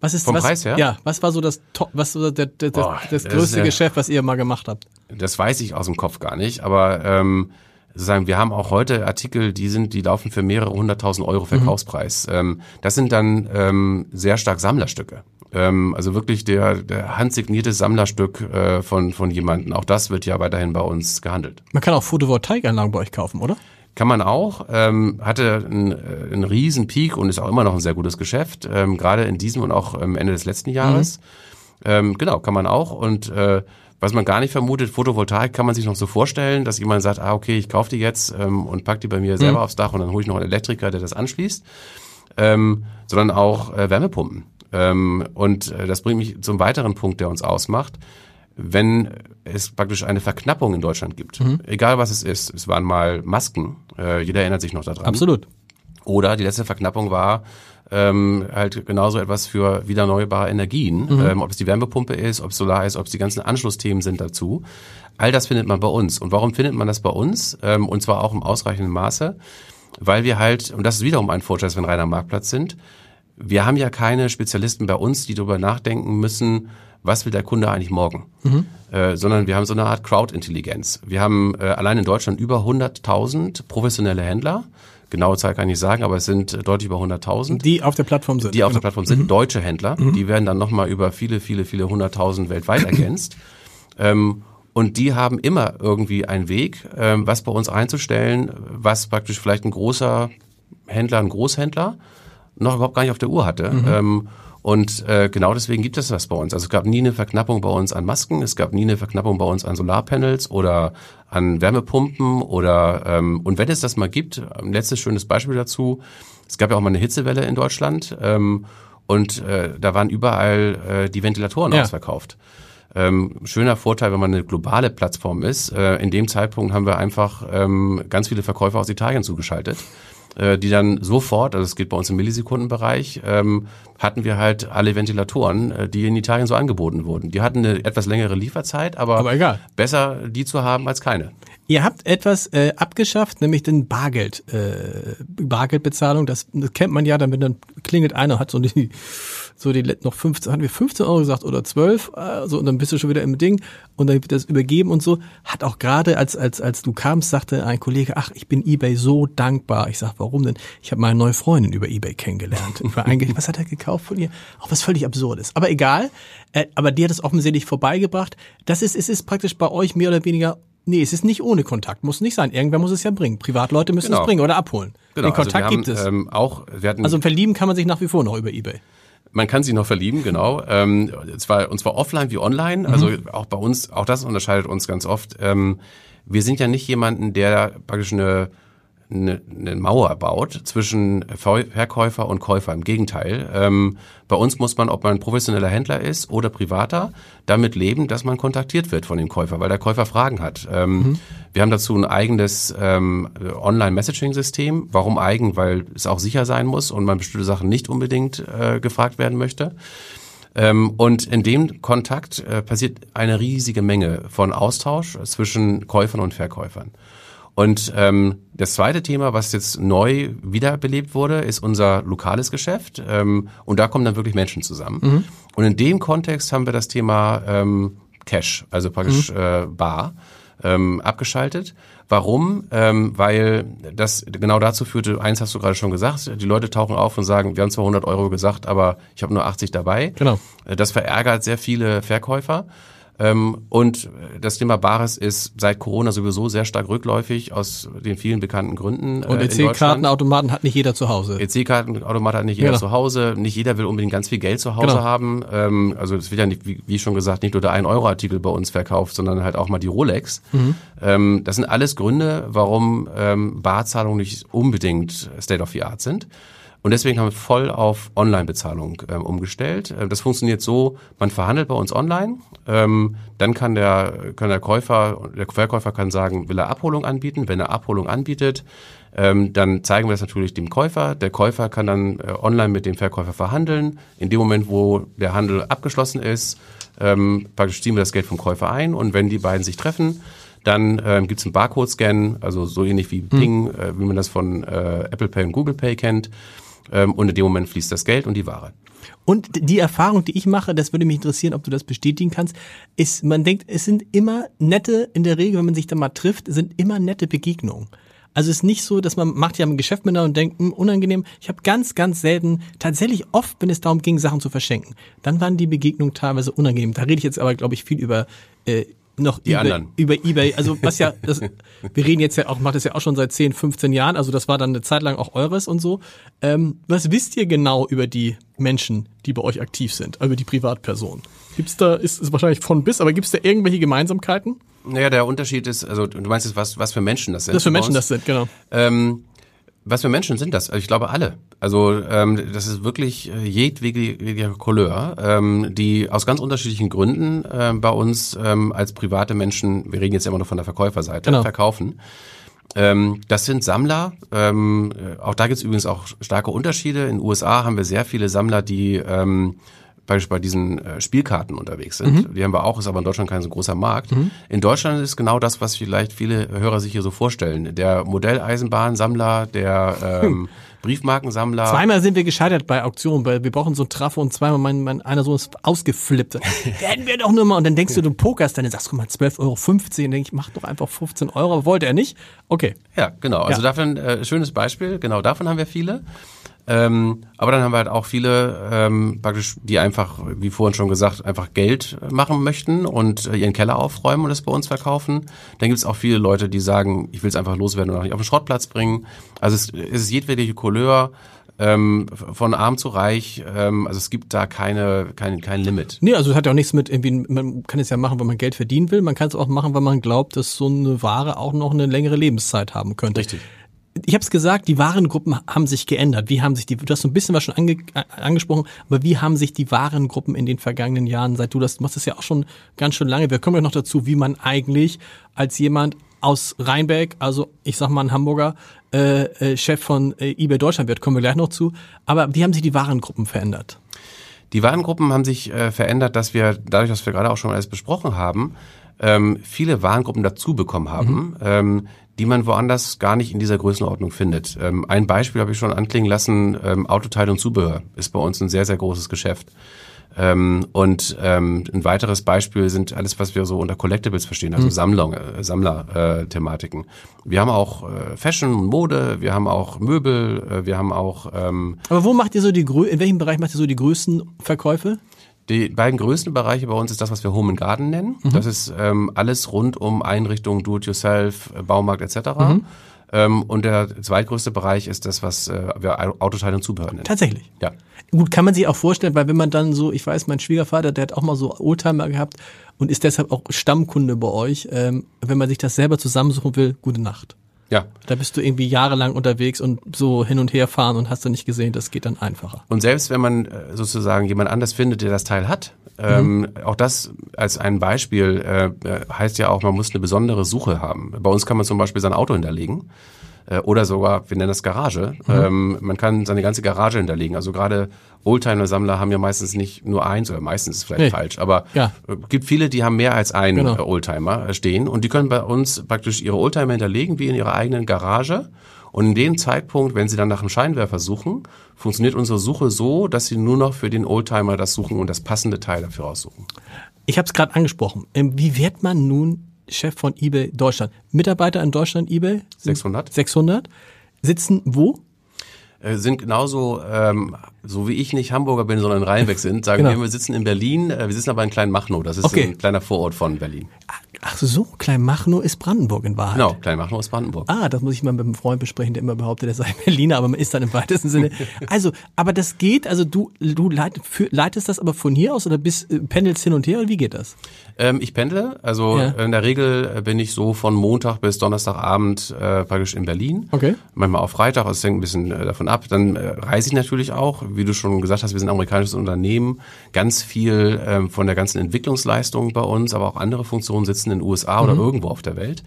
Was ist Vom was, Preis her? Ja, was war so das was so der, der, Boah, das, das größte ja, Geschäft, was ihr mal gemacht habt? Das weiß ich aus dem Kopf gar nicht, aber ähm, sagen, wir haben auch heute Artikel, die sind, die laufen für mehrere hunderttausend Euro mhm. Verkaufspreis. Mhm. Ähm, das sind dann ähm, sehr stark Sammlerstücke. Ähm, also wirklich der, der handsignierte Sammlerstück äh, von, von jemandem. Auch das wird ja weiterhin bei uns gehandelt. Man kann auch Photovoltaikanlagen bei euch kaufen, oder? Kann man auch. Ähm, hatte einen, äh, einen riesen Peak und ist auch immer noch ein sehr gutes Geschäft. Ähm, gerade in diesem und auch ähm, Ende des letzten Jahres. Mhm. Ähm, genau, kann man auch. Und äh, was man gar nicht vermutet, Photovoltaik kann man sich noch so vorstellen, dass jemand sagt, ah, okay, ich kaufe die jetzt ähm, und pack die bei mir selber mhm. aufs Dach und dann hole ich noch einen Elektriker, der das anschließt. Ähm, sondern auch äh, Wärmepumpen. Ähm, und äh, das bringt mich zum weiteren Punkt, der uns ausmacht. Wenn es praktisch eine Verknappung in Deutschland gibt, mhm. egal was es ist, es waren mal Masken, äh, jeder erinnert sich noch daran. Absolut. Oder die letzte Verknappung war ähm, halt genauso etwas für wieder erneuerbare Energien, mhm. ähm, ob es die Wärmepumpe ist, ob es Solar ist, ob es die ganzen Anschlussthemen sind dazu. All das findet man bei uns. Und warum findet man das bei uns? Ähm, und zwar auch im ausreichenden Maße, weil wir halt, und das ist wiederum ein Vorteil, dass wir ein reiner Marktplatz sind, wir haben ja keine Spezialisten bei uns, die darüber nachdenken müssen, was will der Kunde eigentlich morgen, mhm. äh, sondern wir haben so eine Art Crowd-Intelligenz. Wir haben äh, allein in Deutschland über 100.000 professionelle Händler, genaue Zahl kann ich nicht sagen, aber es sind deutlich über 100.000. Die auf der Plattform sind. Die auf der Plattform sind, mhm. deutsche Händler. Mhm. Die werden dann nochmal über viele, viele, viele 100.000 weltweit ergänzt. *clears throat* ähm, und die haben immer irgendwie einen Weg, ähm, was bei uns einzustellen, was praktisch vielleicht ein großer Händler, ein Großhändler noch überhaupt gar nicht auf der Uhr hatte. Mhm. Ähm, und äh, genau deswegen gibt es das bei uns. Also es gab nie eine Verknappung bei uns an Masken, es gab nie eine Verknappung bei uns an Solarpanels oder an Wärmepumpen oder ähm, und wenn es das mal gibt, ein letztes schönes Beispiel dazu, es gab ja auch mal eine Hitzewelle in Deutschland ähm, und äh, da waren überall äh, die Ventilatoren ja. ausverkauft. Ähm, schöner Vorteil, wenn man eine globale Plattform ist. Äh, in dem Zeitpunkt haben wir einfach ähm, ganz viele Verkäufer aus Italien zugeschaltet äh, die dann sofort, also es geht bei uns im Millisekundenbereich, ähm, hatten wir halt alle Ventilatoren, äh, die in Italien so angeboten wurden. Die hatten eine etwas längere Lieferzeit, aber, Aber egal. besser die zu haben als keine. Ihr habt etwas äh, abgeschafft, nämlich den Bargeld, äh, Bargeldbezahlung. Das, das kennt man ja, damit dann klingelt einer, hat so die, so die noch 15, hatten wir 15 Euro gesagt oder 12, äh, so und dann bist du schon wieder im Ding und dann wird das übergeben und so. Hat auch gerade als als als du kamst, sagte ein Kollege, ach, ich bin eBay so dankbar. Ich sag, warum denn? Ich habe meine neue Freundin über eBay kennengelernt. Ich war eigentlich, *laughs* was hat er gekauft von ihr? Auch was völlig absurdes. Aber egal. Äh, aber die hat es offensichtlich vorbeigebracht. Das ist es ist praktisch bei euch mehr oder weniger Nee, es ist nicht ohne Kontakt, muss nicht sein. Irgendwer muss es ja bringen. Privatleute müssen Genau. es bringen oder abholen. Genau, Den Kontakt also wir gibt es. haben, Ähm, auch, wir hatten, also verlieben kann man sich nach wie vor noch über Ebay. Man kann sich noch verlieben, genau. Ähm, zwar, und zwar offline wie online. Also auch bei uns, auch das unterscheidet uns ganz oft. Ähm, wir sind ja nicht jemanden, der praktisch eine, eine, eine Mauer baut zwischen Ver- Verkäufer und Käufer. Im Gegenteil. Ähm, bei uns muss man, ob man professioneller Händler ist oder privater, damit leben, dass man kontaktiert wird von dem Käufer, weil der Käufer Fragen hat. Ähm, Wir haben dazu ein eigenes ähm, Online-Messaging-System. Warum eigen? Weil es auch sicher sein muss und man bestimmte Sachen nicht unbedingt äh, gefragt werden möchte. Ähm, und in dem Kontakt äh, passiert eine riesige Menge von Austausch zwischen Käufern und Verkäufern. Und ähm, das zweite Thema, was jetzt neu wiederbelebt wurde, ist unser lokales Geschäft. Ähm, und da kommen dann wirklich Menschen zusammen. Und in dem Kontext haben wir das Thema ähm, Cash, also praktisch äh, Bar, ähm, abgeschaltet. Warum? Ähm, weil das genau dazu führte, eins hast du gerade schon gesagt, die Leute tauchen auf und sagen, wir haben zwar 100 Euro gesagt, aber ich habe nur 80 dabei. Genau. Das verärgert sehr viele Verkäufer. Ähm, und das Thema Bares ist seit Corona sowieso sehr stark rückläufig aus den vielen bekannten Gründen. Und äh, Deutschland. EC-Kartenautomaten hat nicht jeder zu Hause. EC-Kartenautomat hat nicht jeder Genau. zu Hause. Nicht jeder will unbedingt ganz viel Geld zu Hause Genau. haben. Ähm, also es wird ja nicht, wie, schon gesagt, nicht nur der 1-Euro-Artikel bei uns verkauft, sondern halt auch mal die Rolex. Mhm. Ähm, das sind alles Gründe, warum Barzahlungen nicht unbedingt State of the Art sind. Und deswegen haben wir voll auf Online-Bezahlung ähm, umgestellt. Äh, Das funktioniert so, man verhandelt bei uns online, ähm, dann kann der, kann der Käufer, der Verkäufer kann sagen, will er Abholung anbieten. Wenn er Abholung anbietet, ähm, dann zeigen wir das natürlich dem Käufer. Der Käufer kann dann äh, online mit dem Verkäufer verhandeln. In dem Moment, wo der Handel abgeschlossen ist, ähm, praktisch ziehen wir das Geld vom Käufer ein und wenn die beiden sich treffen, dann ähm, gibt es einen Barcode-Scan, also so ähnlich wie Ping, äh, wie man das von äh, Apple Pay und Google Pay kennt. Ähm, und in dem Moment fließt das Geld und die Ware. Und die Erfahrung, die ich mache, das würde mich interessieren, ob du das bestätigen kannst, ist, man denkt, es sind immer nette, in der Regel, wenn man sich da mal trifft, sind immer nette Begegnungen. Also es ist nicht so, dass man macht ja ein Geschäft miteinander und denkt, hm, unangenehm. Ich habe ganz, ganz selten, tatsächlich oft, wenn es darum ging, Sachen zu verschenken, dann waren die Begegnungen teilweise unangenehm. Da rede ich jetzt aber, glaube ich, viel über äh, noch Die eBay, anderen. über eBay, also was ja, das, wir reden jetzt ja auch, macht das ja auch schon seit 10, 15 Jahren, also das war dann eine Zeit lang auch eures und so. Ähm, was wisst ihr genau über die Menschen, die bei euch aktiv sind, über die Privatpersonen? Gibt's da, ist es wahrscheinlich von bis, aber gibt's da irgendwelche Gemeinsamkeiten? Naja, der Unterschied ist, also du meinst jetzt, was, was für Menschen das sind? Das für Menschen das sind, genau. Ähm, was für Menschen sind das? Also Ich glaube alle. Also ähm, das ist wirklich äh, jedwege Couleur, ähm, die aus ganz unterschiedlichen Gründen ähm, bei uns ähm, als private Menschen, wir reden jetzt immer noch von der Verkäuferseite, Genau. verkaufen. Ähm, das sind Sammler. Ähm, äh, auch da gibt es übrigens auch starke Unterschiede. In den USA haben wir sehr viele Sammler, die ähm, beispielsweise bei diesen äh, Spielkarten unterwegs sind. Die haben wir auch, ist aber in Deutschland kein so großer Markt. In Deutschland ist genau das, was vielleicht viele Hörer sich hier so vorstellen. Der Modelleisenbahnsammler, der ähm, Briefmarkensammler. Zweimal sind wir gescheitert bei Auktionen, weil wir brauchen so ein Trafo und zweimal mein, mein einer Sohn ist ausgeflippt. *laughs* Werden wir doch nur mal. Und dann denkst du, du pokerst, dann sagst du mal 12,50 Euro. Und denk ich, mach doch einfach 15 Euro. Wollte er nicht? Okay. Ja, genau. Also Ja. davon, äh, schönes Beispiel, genau davon haben wir viele. Ähm, aber dann haben wir halt auch viele, ähm, praktisch, die einfach, wie vorhin schon gesagt, einfach Geld machen möchten und äh, ihren Keller aufräumen und es bei uns verkaufen. Dann gibt es auch viele Leute, die sagen, ich will es einfach loswerden und auch nicht auf den Schrottplatz bringen. Also es, es ist jedwede Couleur, ähm, von arm zu reich. Ähm, also es gibt da keine, kein, kein Limit. Nee, also es hat ja auch nichts mit irgendwie, man kann es ja machen, wenn man Geld verdienen will. Man kann es auch machen, wenn man glaubt, dass so eine Ware auch noch eine längere Lebenszeit haben könnte. Richtig. Ich habe es gesagt, die Warengruppen haben sich geändert. Wie haben sich die, du hast so ein bisschen was schon ange, angesprochen, aber wie haben sich die Warengruppen in den vergangenen Jahren, seit du das du machst das ja auch schon ganz schön lange, wir kommen ja noch dazu, wie man eigentlich als jemand aus Rheinberg, also ich sag mal ein Hamburger, äh, äh, Chef von äh, eBay Deutschland wird, kommen wir gleich noch zu. Aber wie haben sich die Warengruppen verändert? Die Warengruppen haben sich äh, verändert, dass wir, dadurch, dass wir gerade auch schon alles besprochen haben, ähm, viele Warengruppen dazu bekommen haben, mhm. ähm, die man woanders gar nicht in dieser Größenordnung findet. Ähm, ein Beispiel habe ich schon anklingen lassen, ähm, Autoteile und Zubehör ist bei uns ein sehr, sehr großes Geschäft. Ähm, und ähm, ein weiteres Beispiel sind alles, was wir so unter Collectibles verstehen, also mhm. Sammlung, äh, Sammler-Thematiken. Äh, wir haben auch äh, Fashion und Mode, wir haben auch Möbel, äh, wir haben auch. Ähm, Aber wo macht ihr so die in welchem Bereich macht ihr so die größten Verkäufe? Die beiden größten Bereiche bei uns ist das, was wir Home and Garden nennen. Mhm. Das ist ähm, alles rund um Einrichtungen, Do-it-yourself, Baumarkt etc. Mhm. Ähm, und der zweitgrößte Bereich ist das, was äh, wir Autoteile und Zubehör nennen. Tatsächlich? Ja. Gut, kann man sich auch vorstellen, weil wenn man dann so, ich weiß, mein Schwiegervater, der hat auch mal so Oldtimer gehabt und ist deshalb auch Stammkunde bei euch. Ähm, wenn man sich das selber zusammensuchen will, gute Nacht. Ja. Da bist du irgendwie jahrelang unterwegs und so hin und her fahren und hast du nicht gesehen, das geht dann einfacher. Und selbst wenn man äh, sozusagen jemand anders findet, der das Teil hat, ähm, mhm. auch das als ein Beispiel äh, äh, heißt ja auch, man muss eine besondere Suche haben. Bei uns kann man zum Beispiel sein Auto hinterlegen äh, oder sogar, wir nennen das Garage. Mhm. Ähm, man kann seine ganze Garage hinterlegen. Also gerade Oldtimer-Sammler haben ja meistens nicht nur eins oder meistens ist vielleicht nee. falsch, aber ja. Äh, gibt viele, die haben mehr als einen genau. Äh, Oldtimer stehen und die können bei uns praktisch ihre Oldtimer hinterlegen wie in ihrer eigenen Garage. Und in dem Zeitpunkt, wenn Sie dann nach einem Scheinwerfer suchen, funktioniert unsere Suche so, dass Sie nur noch für den Oldtimer das suchen und das passende Teil dafür aussuchen. Ich habe es gerade angesprochen. Ähm, wie wird man nun Chef von eBay Deutschland. Mitarbeiter in Deutschland eBay? 600. 600. Sitzen wo? Äh, sind genauso, ähm, so wie ich nicht Hamburger bin, sondern Rheinweg sind, sagen genau. wir, wir sitzen in Berlin, äh, wir sitzen aber in Kleinmachnow, das ist okay. ein kleiner Vorort von Berlin. Ach so, Kleinmachnow ist Brandenburg in Wahrheit. Genau, Kleinmachnow ist Brandenburg. Ah, das muss ich mal mit einem Freund besprechen, der immer behauptet, er sei *laughs* Berliner, aber man ist dann im weitesten Sinne. *laughs* Also, aber das geht, also du, du leit, für, leitest das aber von hier aus oder bist, äh, pendelst hin und her oder wie geht das? Ähm, ich pendle, also ja. in der Regel bin ich so von Montag bis Donnerstagabend äh, praktisch in Berlin. Okay. Manchmal auch Freitag, also es hängt ein bisschen äh, davon ab. Dann äh, reise ich natürlich auch, wie du schon gesagt hast, wir sind ein amerikanisches Unternehmen, ganz viel ähm, von der ganzen Entwicklungsleistung bei uns, aber auch andere Funktionen sitzen in den USA mhm. oder irgendwo auf der Welt.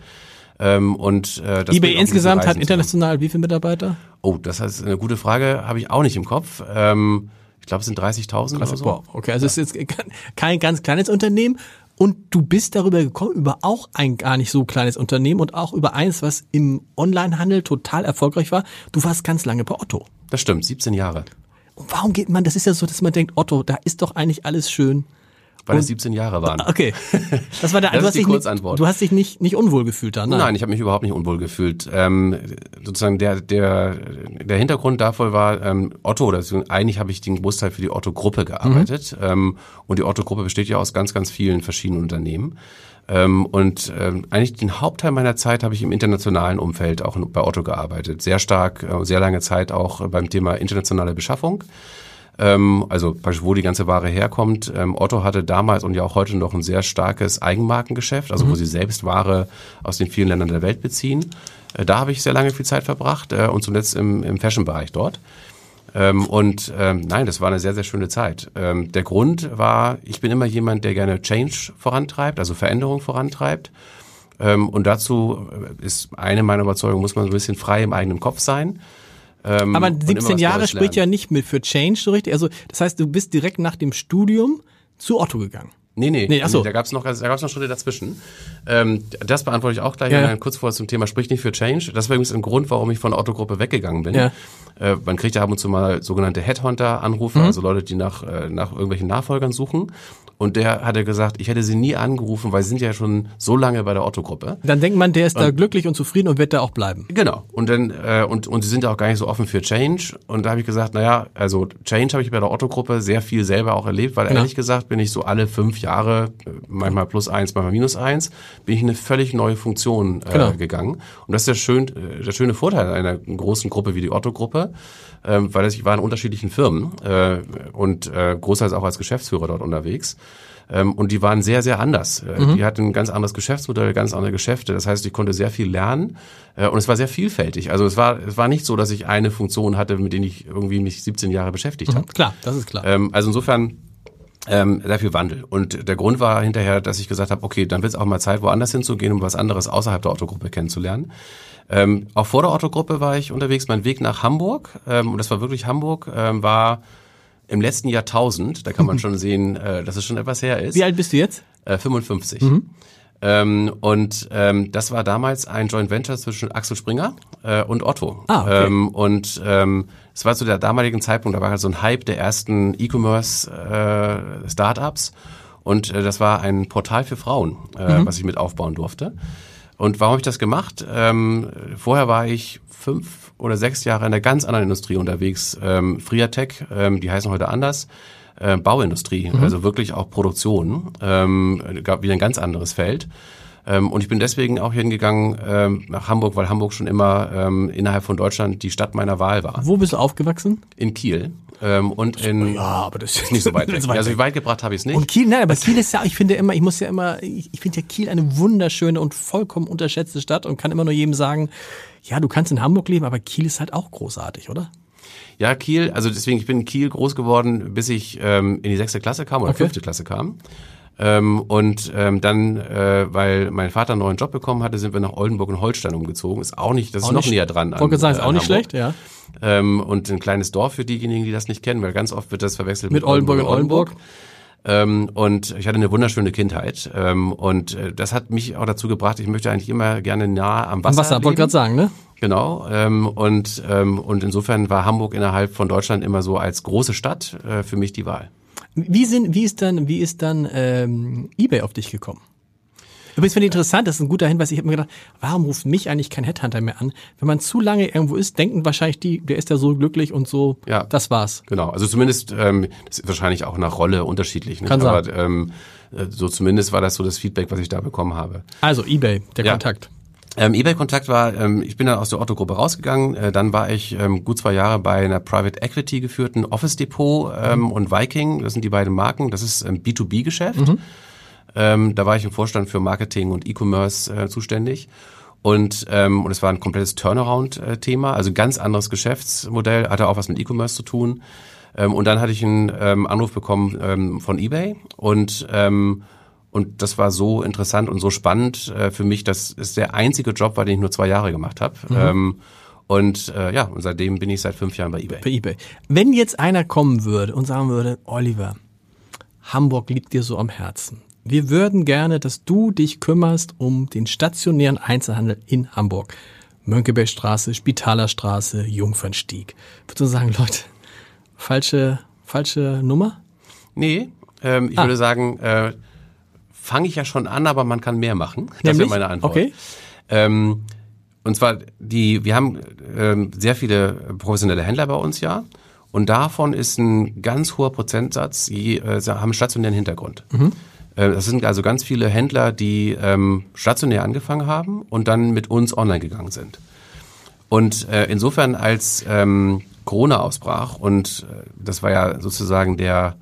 Ähm, und äh, das eBay insgesamt hat international wie viele Mitarbeiter? Oh, das ist eine gute Frage, habe ich auch nicht im Kopf. Ähm, ich glaube, es sind 30.000 oder so. Boah, okay, also ja. es ist jetzt kein ganz kleines Unternehmen und du bist darüber gekommen, über auch ein gar nicht so kleines Unternehmen und auch über eins, was im Onlinehandel total erfolgreich war. Du warst ganz lange bei Otto. Das stimmt, 17 Jahre. Und warum geht man, das ist ja so, dass man denkt, Otto, da ist doch eigentlich alles schön. Weil es 17 Jahre waren. Okay. Das war der *laughs* das ist die Kurzantwort. du hast dich nicht, nicht unwohl gefühlt da, ne? Nein, ich habe mich überhaupt nicht unwohl gefühlt. Ähm, sozusagen der, der, der Hintergrund davon war, ähm, Otto, oder eigentlich habe ich den Großteil für die Otto-Gruppe gearbeitet. Mhm. Ähm, und die Otto-Gruppe besteht ja aus ganz, ganz vielen verschiedenen Unternehmen. Ähm, und ähm, eigentlich den Hauptteil meiner Zeit habe ich im internationalen Umfeld auch bei Otto gearbeitet. Sehr stark, äh, sehr lange Zeit auch beim Thema internationale Beschaffung ähm, also wo die ganze Ware herkommt. Ähm, Otto hatte damals und ja auch heute noch ein sehr starkes Eigenmarkengeschäft, also mhm. wo sie selbst Ware aus den vielen Ländern der Welt beziehen. Äh, da habe ich sehr lange viel Zeit verbracht äh, und zuletzt im, im Fashion-Bereich dort. Ähm, und ähm, nein, das war eine sehr, sehr schöne Zeit. Ähm, der Grund war, ich bin immer jemand, der gerne Change vorantreibt, also Veränderung vorantreibt. Ähm, und dazu ist eine meiner Überzeugungen, muss man so ein bisschen frei im eigenen Kopf sein. Ähm, Aber 17 Jahre spricht ja nicht mit für Change so richtig. Also das heißt, du bist direkt nach dem Studium zu Otto gegangen. Nee, nee, nee achso. da gab es noch, da gab's noch Schritte dazwischen. Ähm, das beantworte ich auch gleich ja, kurz vorher zum Thema Sprich nicht für Change. Das war übrigens ein Grund, warum ich von der Otto-Gruppe weggegangen bin. Ja. Äh, man kriegt ja ab und zu mal sogenannte Headhunter-Anrufe, mhm. also Leute, die nach, äh, nach irgendwelchen Nachfolgern suchen. Und der hatte gesagt, ich hätte sie nie angerufen, weil sie sind ja schon so lange bei der Otto-Gruppe. Dann denkt man, der ist und, da glücklich und zufrieden und wird da auch bleiben. Genau. Und dann äh, und und sie sind ja auch gar nicht so offen für Change. Und da habe ich gesagt, naja, also Change habe ich bei der Otto-Gruppe sehr viel selber auch erlebt, weil genau. ehrlich gesagt bin ich so alle fünf Jahre, manchmal plus eins, manchmal minus eins, bin ich in eine völlig neue Funktion äh, genau. gegangen. Und das ist der schön, äh, der schöne Vorteil einer großen Gruppe wie die Otto-Gruppe ähm, weil ich war in unterschiedlichen Firmen äh, und äh, großteils auch als Geschäftsführer dort unterwegs. Ähm, und die waren sehr, sehr anders. Äh, mhm. Die hatten ein ganz anderes Geschäftsmodell, ganz andere Geschäfte. Das heißt, ich konnte sehr viel lernen äh, und es war sehr vielfältig. Also es war, es war nicht so, dass ich eine Funktion hatte, mit der ich irgendwie mich 17 Jahre beschäftigt mhm, habe. Klar, das ist klar. Ähm, also insofern ähm, sehr viel Wandel. Und der Grund war hinterher, dass ich gesagt habe, okay, dann wird es auch mal Zeit, woanders hinzugehen, um was anderes außerhalb der Autogruppe kennenzulernen. Ähm, auch vor der Autogruppe war ich unterwegs. Mein Weg nach Hamburg, ähm, und das war wirklich Hamburg, ähm, war im letzten Jahrtausend. Da kann man *laughs* schon sehen, äh, dass es schon etwas her ist. Wie alt bist du jetzt? Äh, 55. Mhm. Ähm, und ähm, das war damals ein Joint Venture zwischen Axel Springer äh, und Otto. Ah, okay. ähm, und ähm, es war zu der damaligen Zeitpunkt, da war halt so ein Hype der ersten E-Commerce-Startups. Äh, und äh, das war ein Portal für Frauen, äh, mhm. was ich mit aufbauen durfte. Und warum habe ich das gemacht? Ähm, vorher war ich fünf oder sechs Jahre in einer ganz anderen Industrie unterwegs. Ähm, Friatech, ähm, die heißen heute anders äh, Bauindustrie, mhm. also wirklich auch Produktion, ähm, gab wieder ein ganz anderes Feld. Ähm, und ich bin deswegen auch hingegangen ähm, nach Hamburg, weil Hamburg schon immer ähm, innerhalb von Deutschland die Stadt meiner Wahl war. Wo bist du aufgewachsen? In Kiel. Ähm, und in ja, aber das ist *laughs* nicht so weit *laughs* weg. weit also weit gebracht habe ich es nicht. Und Kiel, nein, aber Kiel ist ja, ich finde immer, ich muss ja immer, ich, ich finde ja Kiel eine wunderschöne und vollkommen unterschätzte Stadt und kann immer nur jedem sagen, ja, du kannst in Hamburg leben, aber Kiel ist halt auch großartig, oder? Ja, Kiel, also deswegen, ich bin in Kiel groß geworden, bis ich ähm, in die sechste Klasse kam oder Okay. fünfte Klasse kam. Ähm, und ähm, dann, äh, weil mein Vater einen neuen Job bekommen hatte, sind wir nach Oldenburg und Holstein umgezogen. Ist auch nicht, das ist Auch noch nicht- näher dran. Wollte sagen, ist äh, auch an nicht Hamburg. schlecht, ja. Ähm, und ein kleines Dorf für diejenigen, die das nicht kennen, weil ganz oft wird das verwechselt Mit Oldenburg und Oldenburg. Ähm, und ich hatte eine wunderschöne Kindheit. Ähm, und äh, das hat mich auch dazu gebracht, ich möchte eigentlich immer gerne nah am Wasser. Am Wasser, wollte leben. gerade sagen, ne? Genau. Ähm, und, ähm, und insofern war Hamburg innerhalb von Deutschland immer so als große Stadt äh, für mich die Wahl. Wie sind, wie ist dann, wie ist dann ähm, eBay auf dich gekommen? Übrigens finde ich interessant, das ist ein guter Hinweis. Ich habe mir gedacht, warum ruft mich eigentlich kein Headhunter mehr an? Wenn man zu lange irgendwo ist, denken wahrscheinlich die, der ist ja so glücklich und so. Ja. Das war's. Genau. Also zumindest, ähm, das ist wahrscheinlich auch nach Rolle unterschiedlich. Nicht? Kann sein. Aber ähm, äh, so zumindest war das so das Feedback, was ich da bekommen habe. Also eBay, der Ja. Kontakt. Ähm, eBay-Kontakt war, ähm, ich bin dann aus der Otto-Gruppe rausgegangen, äh, dann war ich ähm, gut zwei Jahre bei einer Private Equity geführten Office Depot ähm, und Viking, das sind die beiden Marken, das ist ähm, B2B-Geschäft. Ähm, da war ich im Vorstand für Marketing und E-Commerce äh, zuständig. Und, ähm, und es war ein komplettes Turnaround-Thema, also ein ganz anderes Geschäftsmodell, hatte auch was mit E-Commerce zu tun. Ähm, und dann hatte ich einen ähm, Anruf bekommen ähm, von eBay und ähm, und das war so interessant und so spannend äh, für mich, dass es der einzige Job war, den ich nur zwei Jahre gemacht habe. Ähm, und äh, ja, und seitdem bin ich seit fünf Jahren bei eBay. Bei eBay. Wenn jetzt einer kommen würde und sagen würde, Oliver, Hamburg liegt dir so am Herzen. Wir würden gerne, dass du dich kümmerst um den stationären Einzelhandel in Hamburg. Mönckebergstraße, Spitalerstraße, Jungfernstieg. Würdest du sagen, Leute, falsche, falsche Nummer? Nee, ähm, ich Ah. würde sagen, äh, fange ich ja schon an, aber man kann mehr machen. Das wäre Nämlich? meine Antwort. Okay. Ähm, und zwar die, wir haben ähm, sehr viele professionelle Händler bei uns ja. Und davon ist ein ganz hoher Prozentsatz, die äh, haben stationären Hintergrund. Äh, Das sind also ganz viele Händler, die ähm, stationär angefangen haben und dann mit uns online gegangen sind. Und äh, insofern, als ähm, Corona ausbrach, und äh, das war ja sozusagen der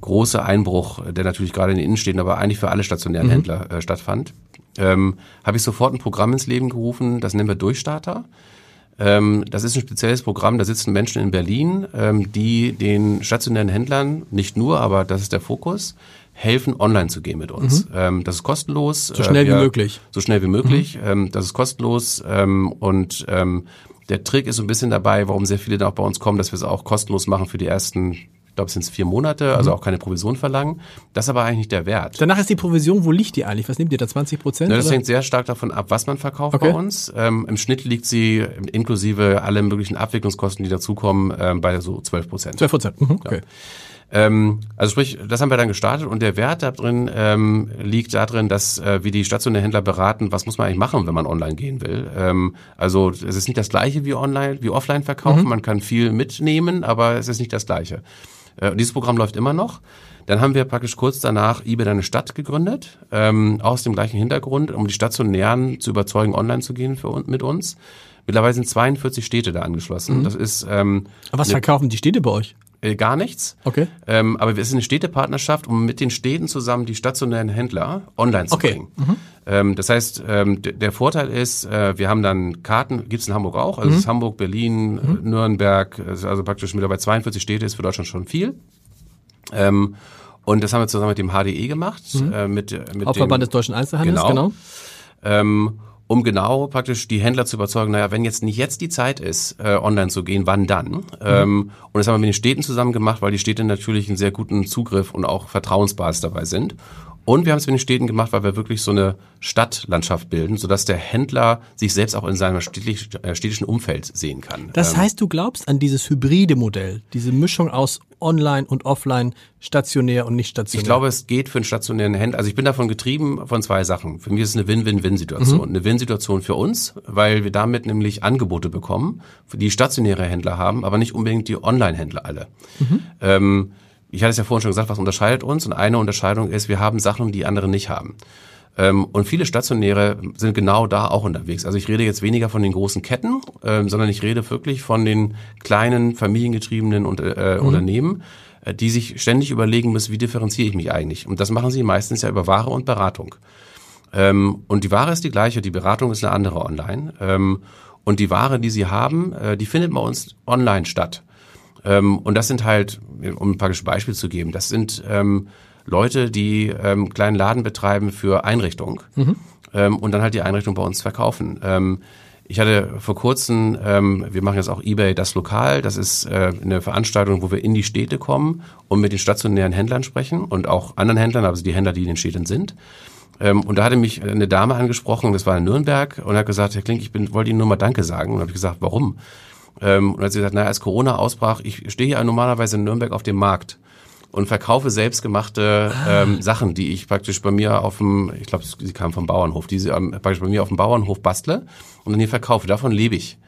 große Einbruch, der natürlich gerade in den Innenstädten, aber eigentlich für alle stationären Händler äh, stattfand, ähm, habe ich sofort ein Programm ins Leben gerufen, das nennen wir Durchstarter. Ähm, das ist ein spezielles Programm, da sitzen Menschen in Berlin, ähm, die den stationären Händlern, nicht nur, aber das ist der Fokus, helfen, online zu gehen mit uns. Ähm, das ist kostenlos. So schnell wie wir- möglich. So schnell wie möglich. Ähm, das ist kostenlos. Ähm, und ähm, der Trick ist so ein bisschen dabei, warum sehr viele dann auch bei uns kommen, dass wir es auch kostenlos machen für die ersten, ich glaube, es sind vier Monate, also auch keine Provision verlangen. Das ist aber eigentlich nicht der Wert. Danach ist die Provision, wo liegt die eigentlich? Was nehmt ihr da, 20 Prozent? Ne, das hängt sehr stark davon ab, was man verkauft Okay. bei uns. Ähm, Im Schnitt liegt sie inklusive alle möglichen Abwicklungskosten, die dazukommen, ähm, bei so 12 Prozent. 12 Prozent. Mhm, okay. Ähm, also sprich, das haben wir dann gestartet und der Wert da drin ähm, liegt darin, dass äh, wir die stationären Händler beraten, was muss man eigentlich machen, wenn man online gehen will. Ähm, also es ist nicht das gleiche wie online, wie offline verkaufen. Man kann viel mitnehmen, aber es ist nicht das gleiche. Äh, und dieses Programm läuft immer noch. Dann haben wir praktisch kurz danach eBay eine Stadt gegründet, ähm, aus dem gleichen Hintergrund, um die Stationären zu überzeugen, online zu gehen für, mit uns. Mittlerweile sind 42 Städte da angeschlossen. Das ist ähm, Aber was verkaufen die Städte bei euch? Äh, gar nichts. Okay. Ähm, aber es ist eine Städtepartnerschaft, um mit den Städten zusammen die stationären Händler online zu Okay. bringen. Ähm, das heißt, ähm, der Vorteil ist, äh, wir haben dann Karten, gibt's in Hamburg auch, also es ist Hamburg, Berlin, äh, Nürnberg, ist also praktisch mittlerweile 42 Städte, ist für Deutschland schon viel. Ähm, Und das haben wir zusammen mit dem HDE gemacht. Mhm. Äh, mit, mit Hauptverband des Deutschen Einzelhandels, genau. genau. Ähm, um genau praktisch die Händler zu überzeugen, naja, wenn jetzt nicht jetzt die Zeit ist, äh, online zu gehen, wann dann? Mhm. Ähm, und das haben wir mit den Städten zusammen gemacht, weil die Städte natürlich einen sehr guten Zugriff und auch Vertrauensbasis dabei sind. Und wir haben es mit den Städten gemacht, weil wir wirklich so eine Stadtlandschaft bilden, sodass der Händler sich selbst auch in seinem äh, städtischen Umfeld sehen kann. Das ähm, heißt, du glaubst an dieses hybride Modell, diese Mischung aus online und offline, stationär und nicht stationär? Ich glaube, es geht für einen stationären Händler. Also ich bin davon getrieben von zwei Sachen. Für mich ist es eine Win-Win-Win-Situation. Mhm. Eine Win-Situation für uns, weil wir damit nämlich Angebote bekommen, die stationäre Händler haben, aber nicht unbedingt die Online-Händler alle. Mhm. Ähm, ich hatte es ja vorhin schon gesagt, was unterscheidet uns? Und eine Unterscheidung ist, wir haben Sachen, die andere nicht haben. Ähm, und viele Stationäre sind genau da auch unterwegs. Also ich rede jetzt weniger von den großen Ketten, ähm, sondern ich rede wirklich von den kleinen familiengetriebenen äh, mhm. Unternehmen, äh, die sich ständig überlegen müssen, wie differenziere ich mich eigentlich? Und das machen sie meistens ja über Ware und Beratung. Ähm, und die Ware ist die gleiche, die Beratung ist eine andere online. und die Ware, die sie haben, äh, die findet bei uns online statt. Ähm, und das sind halt, um ein paar Beispiele zu geben, das sind ähm, Leute, die ähm, kleinen Laden betreiben für Einrichtungen mhm. ähm, und dann halt die Einrichtung bei uns verkaufen. Ähm, ich hatte vor kurzem, ähm, wir machen jetzt auch eBay das Lokal, das ist äh, eine Veranstaltung, wo wir in die Städte kommen und mit den stationären Händlern sprechen und auch anderen Händlern, also die Händler, die in den Städten sind. Ähm, und da hatte mich eine Dame angesprochen, das war in Nürnberg, und hat gesagt, Herr Klink, ich bin, wollte Ihnen nur mal Danke sagen. Und habe ich gesagt, warum? Ähm, und hat sie gesagt, naja, als Corona ausbrach, ich stehe hier normalerweise in Nürnberg auf dem Markt und verkaufe selbstgemachte ah. ähm, Sachen, die ich praktisch bei mir auf dem, ich glaube, sie kam vom Bauernhof, die sie ähm, praktisch bei mir auf dem Bauernhof bastle und dann hier verkaufe. Davon lebe ich.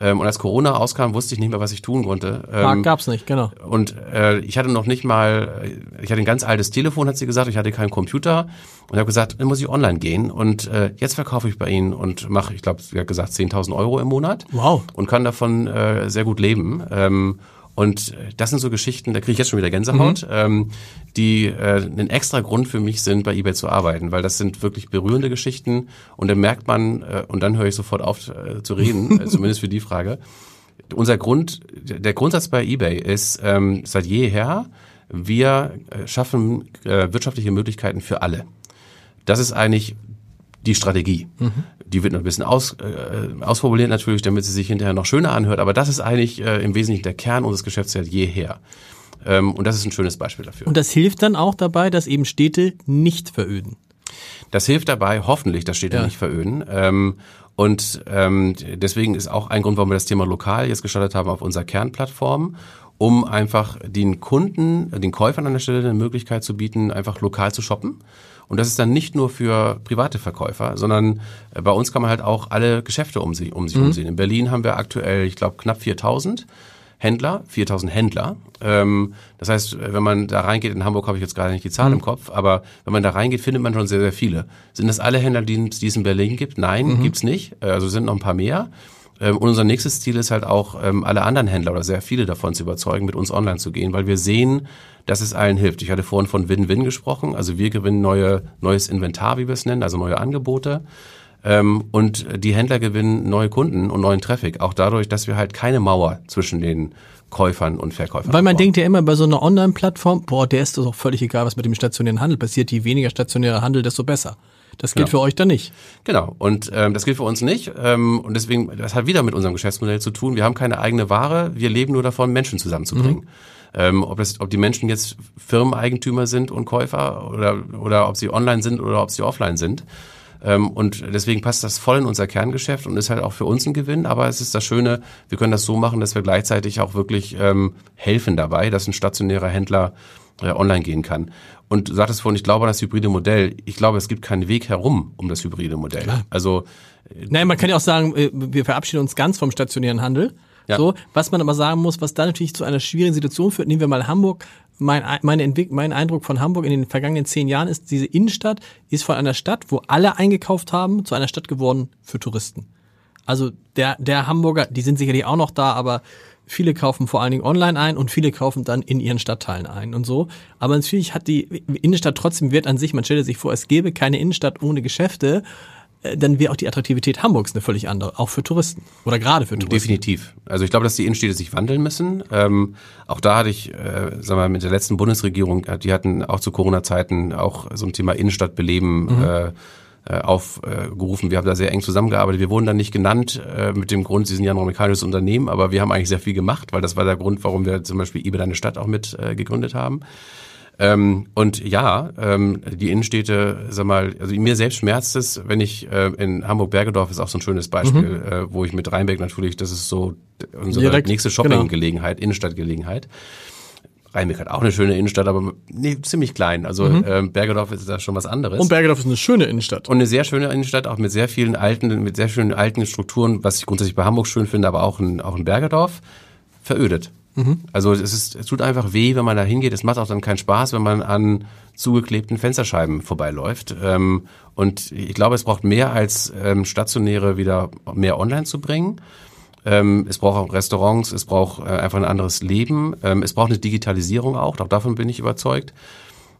Ähm, und als Corona auskam, wusste ich nicht mehr, was ich tun konnte. Ähm, Markt gab's nicht, genau. Und äh, ich hatte noch nicht mal, ich hatte ein ganz altes Telefon, hat sie gesagt, ich hatte keinen Computer und habe gesagt, dann muss ich online gehen und äh, jetzt verkaufe ich bei Ihnen und mache, ich glaube, sie hat gesagt, 10.000 Euro im Monat. Wow. Und kann davon äh, sehr gut leben. Ähm, und das sind so Geschichten, da kriege ich jetzt schon wieder Gänsehaut, mhm. ähm, die äh, ein extra Grund für mich sind, bei eBay zu arbeiten, weil das sind wirklich berührende Geschichten und dann merkt man, äh, und dann höre ich sofort auf äh, zu reden, äh, *laughs* zumindest für die Frage. Unser Grund, der Grundsatz bei eBay ist ähm, seit jeher, wir äh, schaffen äh, wirtschaftliche Möglichkeiten für alle. Das ist eigentlich die Strategie. Mhm. Die wird noch ein bisschen aus, äh, ausformuliert natürlich, damit sie sich hinterher noch schöner anhört, aber das ist eigentlich äh, im Wesentlichen der Kern unseres Geschäfts seit jeher. Ähm, und das ist ein schönes Beispiel dafür. Und das hilft dann auch dabei, dass eben Städte nicht veröden. Das hilft dabei, hoffentlich, dass Städte ja. nicht veröden. Ähm, und ähm, deswegen ist auch ein Grund, warum wir das Thema lokal jetzt gestartet haben auf unserer Kernplattform, um einfach den Kunden, den Käufern an der Stelle eine Möglichkeit zu bieten, einfach lokal zu shoppen und das ist dann nicht nur für private Verkäufer, sondern äh, bei uns kann man halt auch alle Geschäfte um sich, um sich mhm. umsehen. In Berlin haben wir aktuell, ich glaube, knapp 4000. Händler, 4000 Händler. Ähm, das heißt, wenn man da reingeht, in Hamburg habe ich jetzt gerade nicht die Zahl mhm. im Kopf, aber wenn man da reingeht, findet man schon sehr, sehr viele. Sind das alle Händler, die, die es in Berlin gibt? Nein, mhm. gibt's nicht. Äh, also sind noch ein paar mehr. Ähm, und unser nächstes Ziel ist halt auch, ähm, alle anderen Händler oder sehr viele davon zu überzeugen, mit uns online zu gehen, weil wir sehen, dass es allen hilft. Ich hatte vorhin von Win-Win gesprochen. Also wir gewinnen neue, neues Inventar, wie wir es nennen, also neue Angebote. Ähm, und die Händler gewinnen neue Kunden und neuen Traffic. Auch dadurch, dass wir halt keine Mauer zwischen den Käufern und Verkäufern. Weil man aufbauen. denkt ja immer bei so einer Online-Plattform, boah, der ist doch völlig egal, was mit dem stationären Handel passiert. Je weniger stationärer Handel, desto besser. Das gilt genau. für euch dann nicht. Genau. Und ähm, das gilt für uns nicht. Ähm, und deswegen, das hat wieder mit unserem Geschäftsmodell zu tun. Wir haben keine eigene Ware. Wir leben nur davon, Menschen zusammenzubringen. Mhm. Ähm, ob, das, ob die Menschen jetzt Firmeneigentümer sind und Käufer oder, oder ob sie online sind oder ob sie offline sind. Ähm, und deswegen passt das voll in unser Kerngeschäft und ist halt auch für uns ein Gewinn. Aber es ist das Schöne, wir können das so machen, dass wir gleichzeitig auch wirklich ähm, helfen dabei, dass ein stationärer Händler äh, online gehen kann. Und du sagtest vorhin, ich glaube an das hybride Modell. Ich glaube, es gibt keinen Weg herum um das hybride Modell. Klar. Also äh, Nein, man kann ja auch sagen, äh, wir verabschieden uns ganz vom stationären Handel. Ja. So, was man aber sagen muss, was da natürlich zu einer schwierigen Situation führt, nehmen wir mal Hamburg. Mein, meine Entwick mein Eindruck von Hamburg in den vergangenen zehn Jahren ist, diese Innenstadt ist von einer Stadt, wo alle eingekauft haben, zu einer Stadt geworden für Touristen. Also der, der Hamburger, die sind sicherlich auch noch da, aber viele kaufen vor allen Dingen online ein und viele kaufen dann in ihren Stadtteilen ein und so. Aber natürlich hat die Innenstadt trotzdem Wert an sich. Man stelle sich vor, es gäbe keine Innenstadt ohne Geschäfte äh, dann wäre auch die Attraktivität Hamburgs eine völlig andere, auch für Touristen oder gerade für Touristen. Definitiv. Also ich glaube, dass die Innenstädte sich wandeln müssen. Ähm, auch da hatte ich, äh, sagen wir mal, mit der letzten Bundesregierung, äh, die hatten auch zu Corona-Zeiten auch so ein Thema Innenstadtbeleben mhm. äh, äh, aufgerufen. Wir haben da sehr eng zusammengearbeitet. Wir wurden dann nicht genannt äh, mit dem Grund, sie sind ja ein amerikanisches Unternehmen, aber wir haben eigentlich sehr viel gemacht, weil das war der Grund, warum wir zum Beispiel eBay Deine Stadt auch mit äh, gegründet haben. Ähm, und ja, ähm, die Innenstädte, sag mal, also mir selbst schmerzt es, wenn ich äh, in Hamburg-Bergedorf ist auch so ein schönes Beispiel, mhm. äh, wo ich mit Rheinberg natürlich, das ist so unsere Direkt, nächste genau. Shoppinggelegenheit, genau. Innenstadtgelegenheit. Rheinbeck hat auch eine schöne Innenstadt, aber nee, ziemlich klein. Also mhm. ähm, Bergedorf ist da schon was anderes. Und Bergedorf ist eine schöne Innenstadt. Und eine sehr schöne Innenstadt, auch mit sehr vielen alten, mit sehr schönen alten Strukturen, was ich grundsätzlich bei Hamburg schön finde, aber auch in, auch in Bergedorf, verödet. Mhm. Also es, ist, es tut einfach weh, wenn man da hingeht. Es macht auch dann keinen Spaß, wenn man an zugeklebten Fensterscheiben vorbeiläuft. Ähm, und ich glaube, es braucht mehr als ähm, stationäre wieder mehr online zu bringen. Ähm, es braucht auch Restaurants, es braucht äh, einfach ein anderes Leben. Ähm, es braucht eine Digitalisierung auch, auch davon bin ich überzeugt.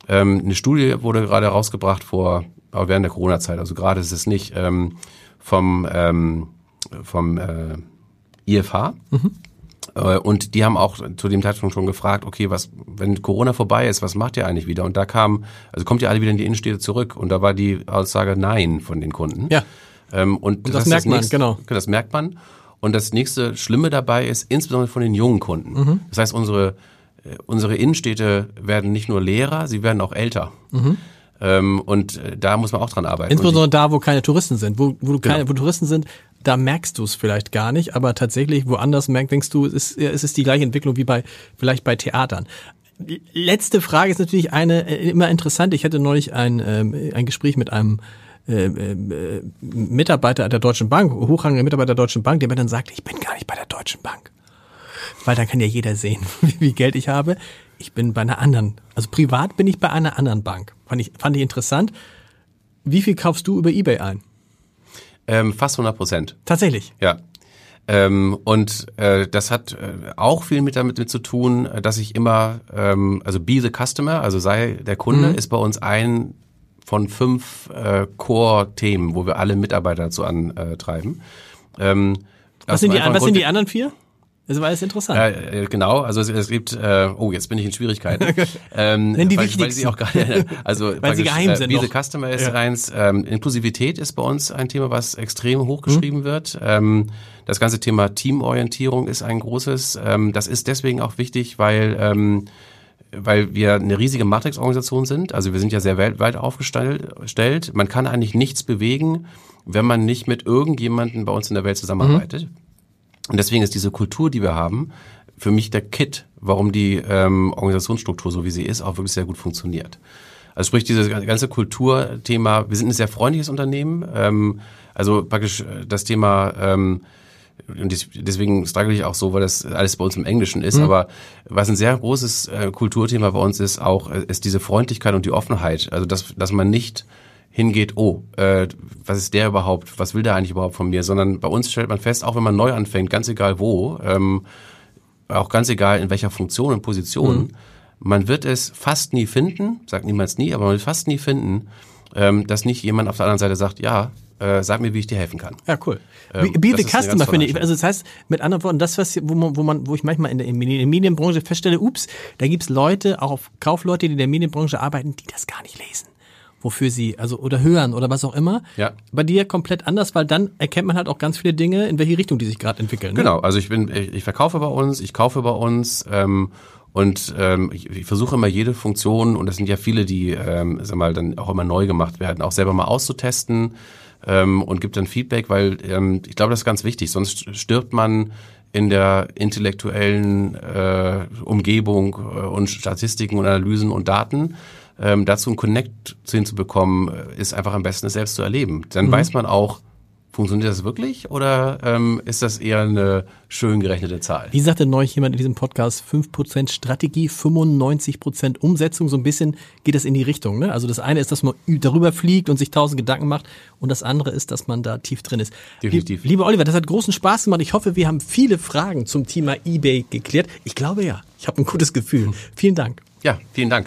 Ähm, eine Studie wurde gerade rausgebracht vor, aber während der Corona-Zeit, also gerade ist es nicht, ähm, vom, ähm, vom äh, IFH. Mhm. Äh, und die haben auch zu dem Zeitpunkt schon gefragt, okay, was, wenn Corona vorbei ist, was macht ihr eigentlich wieder? Und da kam, also kommt ihr alle wieder in die Innenstädte zurück? Und da war die Aussage Nein von den Kunden. Ja. Ähm, und, und das, das, merkt das nächste, man, genau. Das merkt man. Und das nächste Schlimme dabei ist, insbesondere von den jungen Kunden. Mhm. Das heißt, unsere, äh, unsere Innenstädte werden nicht nur leerer, sie werden auch älter. Mhm. Ähm, und äh, da muss man auch dran arbeiten. Insbesondere da, wo keine Touristen sind. Wo, wo, du keine, genau. wo Touristen sind, da merkst du es vielleicht gar nicht, aber tatsächlich woanders merkst, denkst du, es ist, es ist die gleiche Entwicklung wie bei vielleicht bei Theatern. Letzte Frage ist natürlich eine äh, immer interessant. Ich hatte neulich ein, ähm, ein Gespräch mit einem äh, äh, Mitarbeiter der Deutschen Bank, hochrangiger Mitarbeiter der Deutschen Bank, der mir dann sagte, ich bin gar nicht bei der Deutschen Bank. Weil dann kann ja jeder sehen, *laughs* wie viel Geld ich habe. Ich bin bei einer anderen, also privat bin ich bei einer anderen Bank. Fand ich, fand ich interessant. Wie viel kaufst du über Ebay ein? Ähm, fast 100 Prozent. Tatsächlich? Ja. Ähm, und äh, das hat äh, auch viel mit damit mit zu tun, dass ich immer, ähm, also be the customer, also sei der Kunde, mhm. ist bei uns ein von fünf äh, Core-Themen, wo wir alle Mitarbeiter dazu antreiben. Ähm, was sind, die, was sind die anderen vier? Das war alles interessant. Äh, genau, also es, es gibt, äh, oh, jetzt bin ich in Schwierigkeiten. *laughs* ähm, Nenn die weil, wichtigsten. Weil sie auch gerade, *laughs* also weil sie geheim äh, sind. Diese Customer ist ja. eins. Ähm, Inklusivität ist bei uns ein Thema, was extrem hochgeschrieben mhm. wird. Ähm, das ganze Thema Teamorientierung ist ein großes. Ähm, das ist deswegen auch wichtig, weil ähm, weil wir eine riesige Matrix-Organisation sind. Also wir sind ja sehr weltweit aufgestellt. Man kann eigentlich nichts bewegen, wenn man nicht mit irgendjemandem bei uns in der Welt zusammenarbeitet. Mhm. Und deswegen ist diese Kultur, die wir haben, für mich der Kit, warum die ähm, Organisationsstruktur, so wie sie ist, auch wirklich sehr gut funktioniert. Also sprich, dieses ganze Kulturthema, wir sind ein sehr freundliches Unternehmen. Ähm, also praktisch äh, das Thema ähm, und deswegen struggle ich auch so, weil das alles bei uns im Englischen ist. Mhm. Aber was ein sehr großes äh, Kulturthema bei uns ist, auch äh, ist diese Freundlichkeit und die Offenheit. Also dass, dass man nicht hingeht, oh, äh, was ist der überhaupt, was will der eigentlich überhaupt von mir, sondern bei uns stellt man fest, auch wenn man neu anfängt, ganz egal wo, ähm, auch ganz egal in welcher Funktion und Position, mhm. man wird es fast nie finden, sagt niemals nie, aber man wird fast nie finden, ähm, dass nicht jemand auf der anderen Seite sagt, ja, äh, sag mir, wie ich dir helfen kann. Ja, cool. Ähm, Be the customer, finde ich. Also das heißt, mit anderen Worten, das, was wo man, wo man, wo ich manchmal in der, in der Medienbranche feststelle, ups, da gibt's Leute, auch Kaufleute, die in der Medienbranche arbeiten, die das gar nicht lesen wofür sie, also oder hören oder was auch immer. Ja. Bei dir komplett anders, weil dann erkennt man halt auch ganz viele Dinge, in welche Richtung die sich gerade entwickeln. Ne? Genau, also ich bin, ich, ich, verkaufe bei uns, ich kaufe bei uns ähm, und ähm, ich, ich versuche immer jede Funktion, und das sind ja viele, die, ähm, sag mal, dann auch immer neu gemacht werden, auch selber mal auszutesten ähm, und gibt dann Feedback, weil ähm, ich glaube, das ist ganz wichtig, sonst stirbt man in der intellektuellen äh, Umgebung äh, und Statistiken und Analysen und Daten. Ähm, dazu einen Connect hinzubekommen, äh, ist einfach am besten, es selbst zu erleben. Dann mhm. weiß man auch, Funktioniert das wirklich oder ähm, ist das eher eine schön gerechnete Zahl? Wie sagte neulich jemand in diesem Podcast, 5% Strategie, 95% Umsetzung, so ein bisschen geht das in die Richtung. Ne? Also das eine ist, dass man darüber fliegt und sich tausend Gedanken macht und das andere ist, dass man da tief drin ist. Definitiv. Lieber Oliver, das hat großen Spaß gemacht. Ich hoffe, wir haben viele Fragen zum Thema eBay geklärt. Ich glaube ja. Ich habe ein gutes Gefühl. Vielen Dank. Ja, vielen Dank.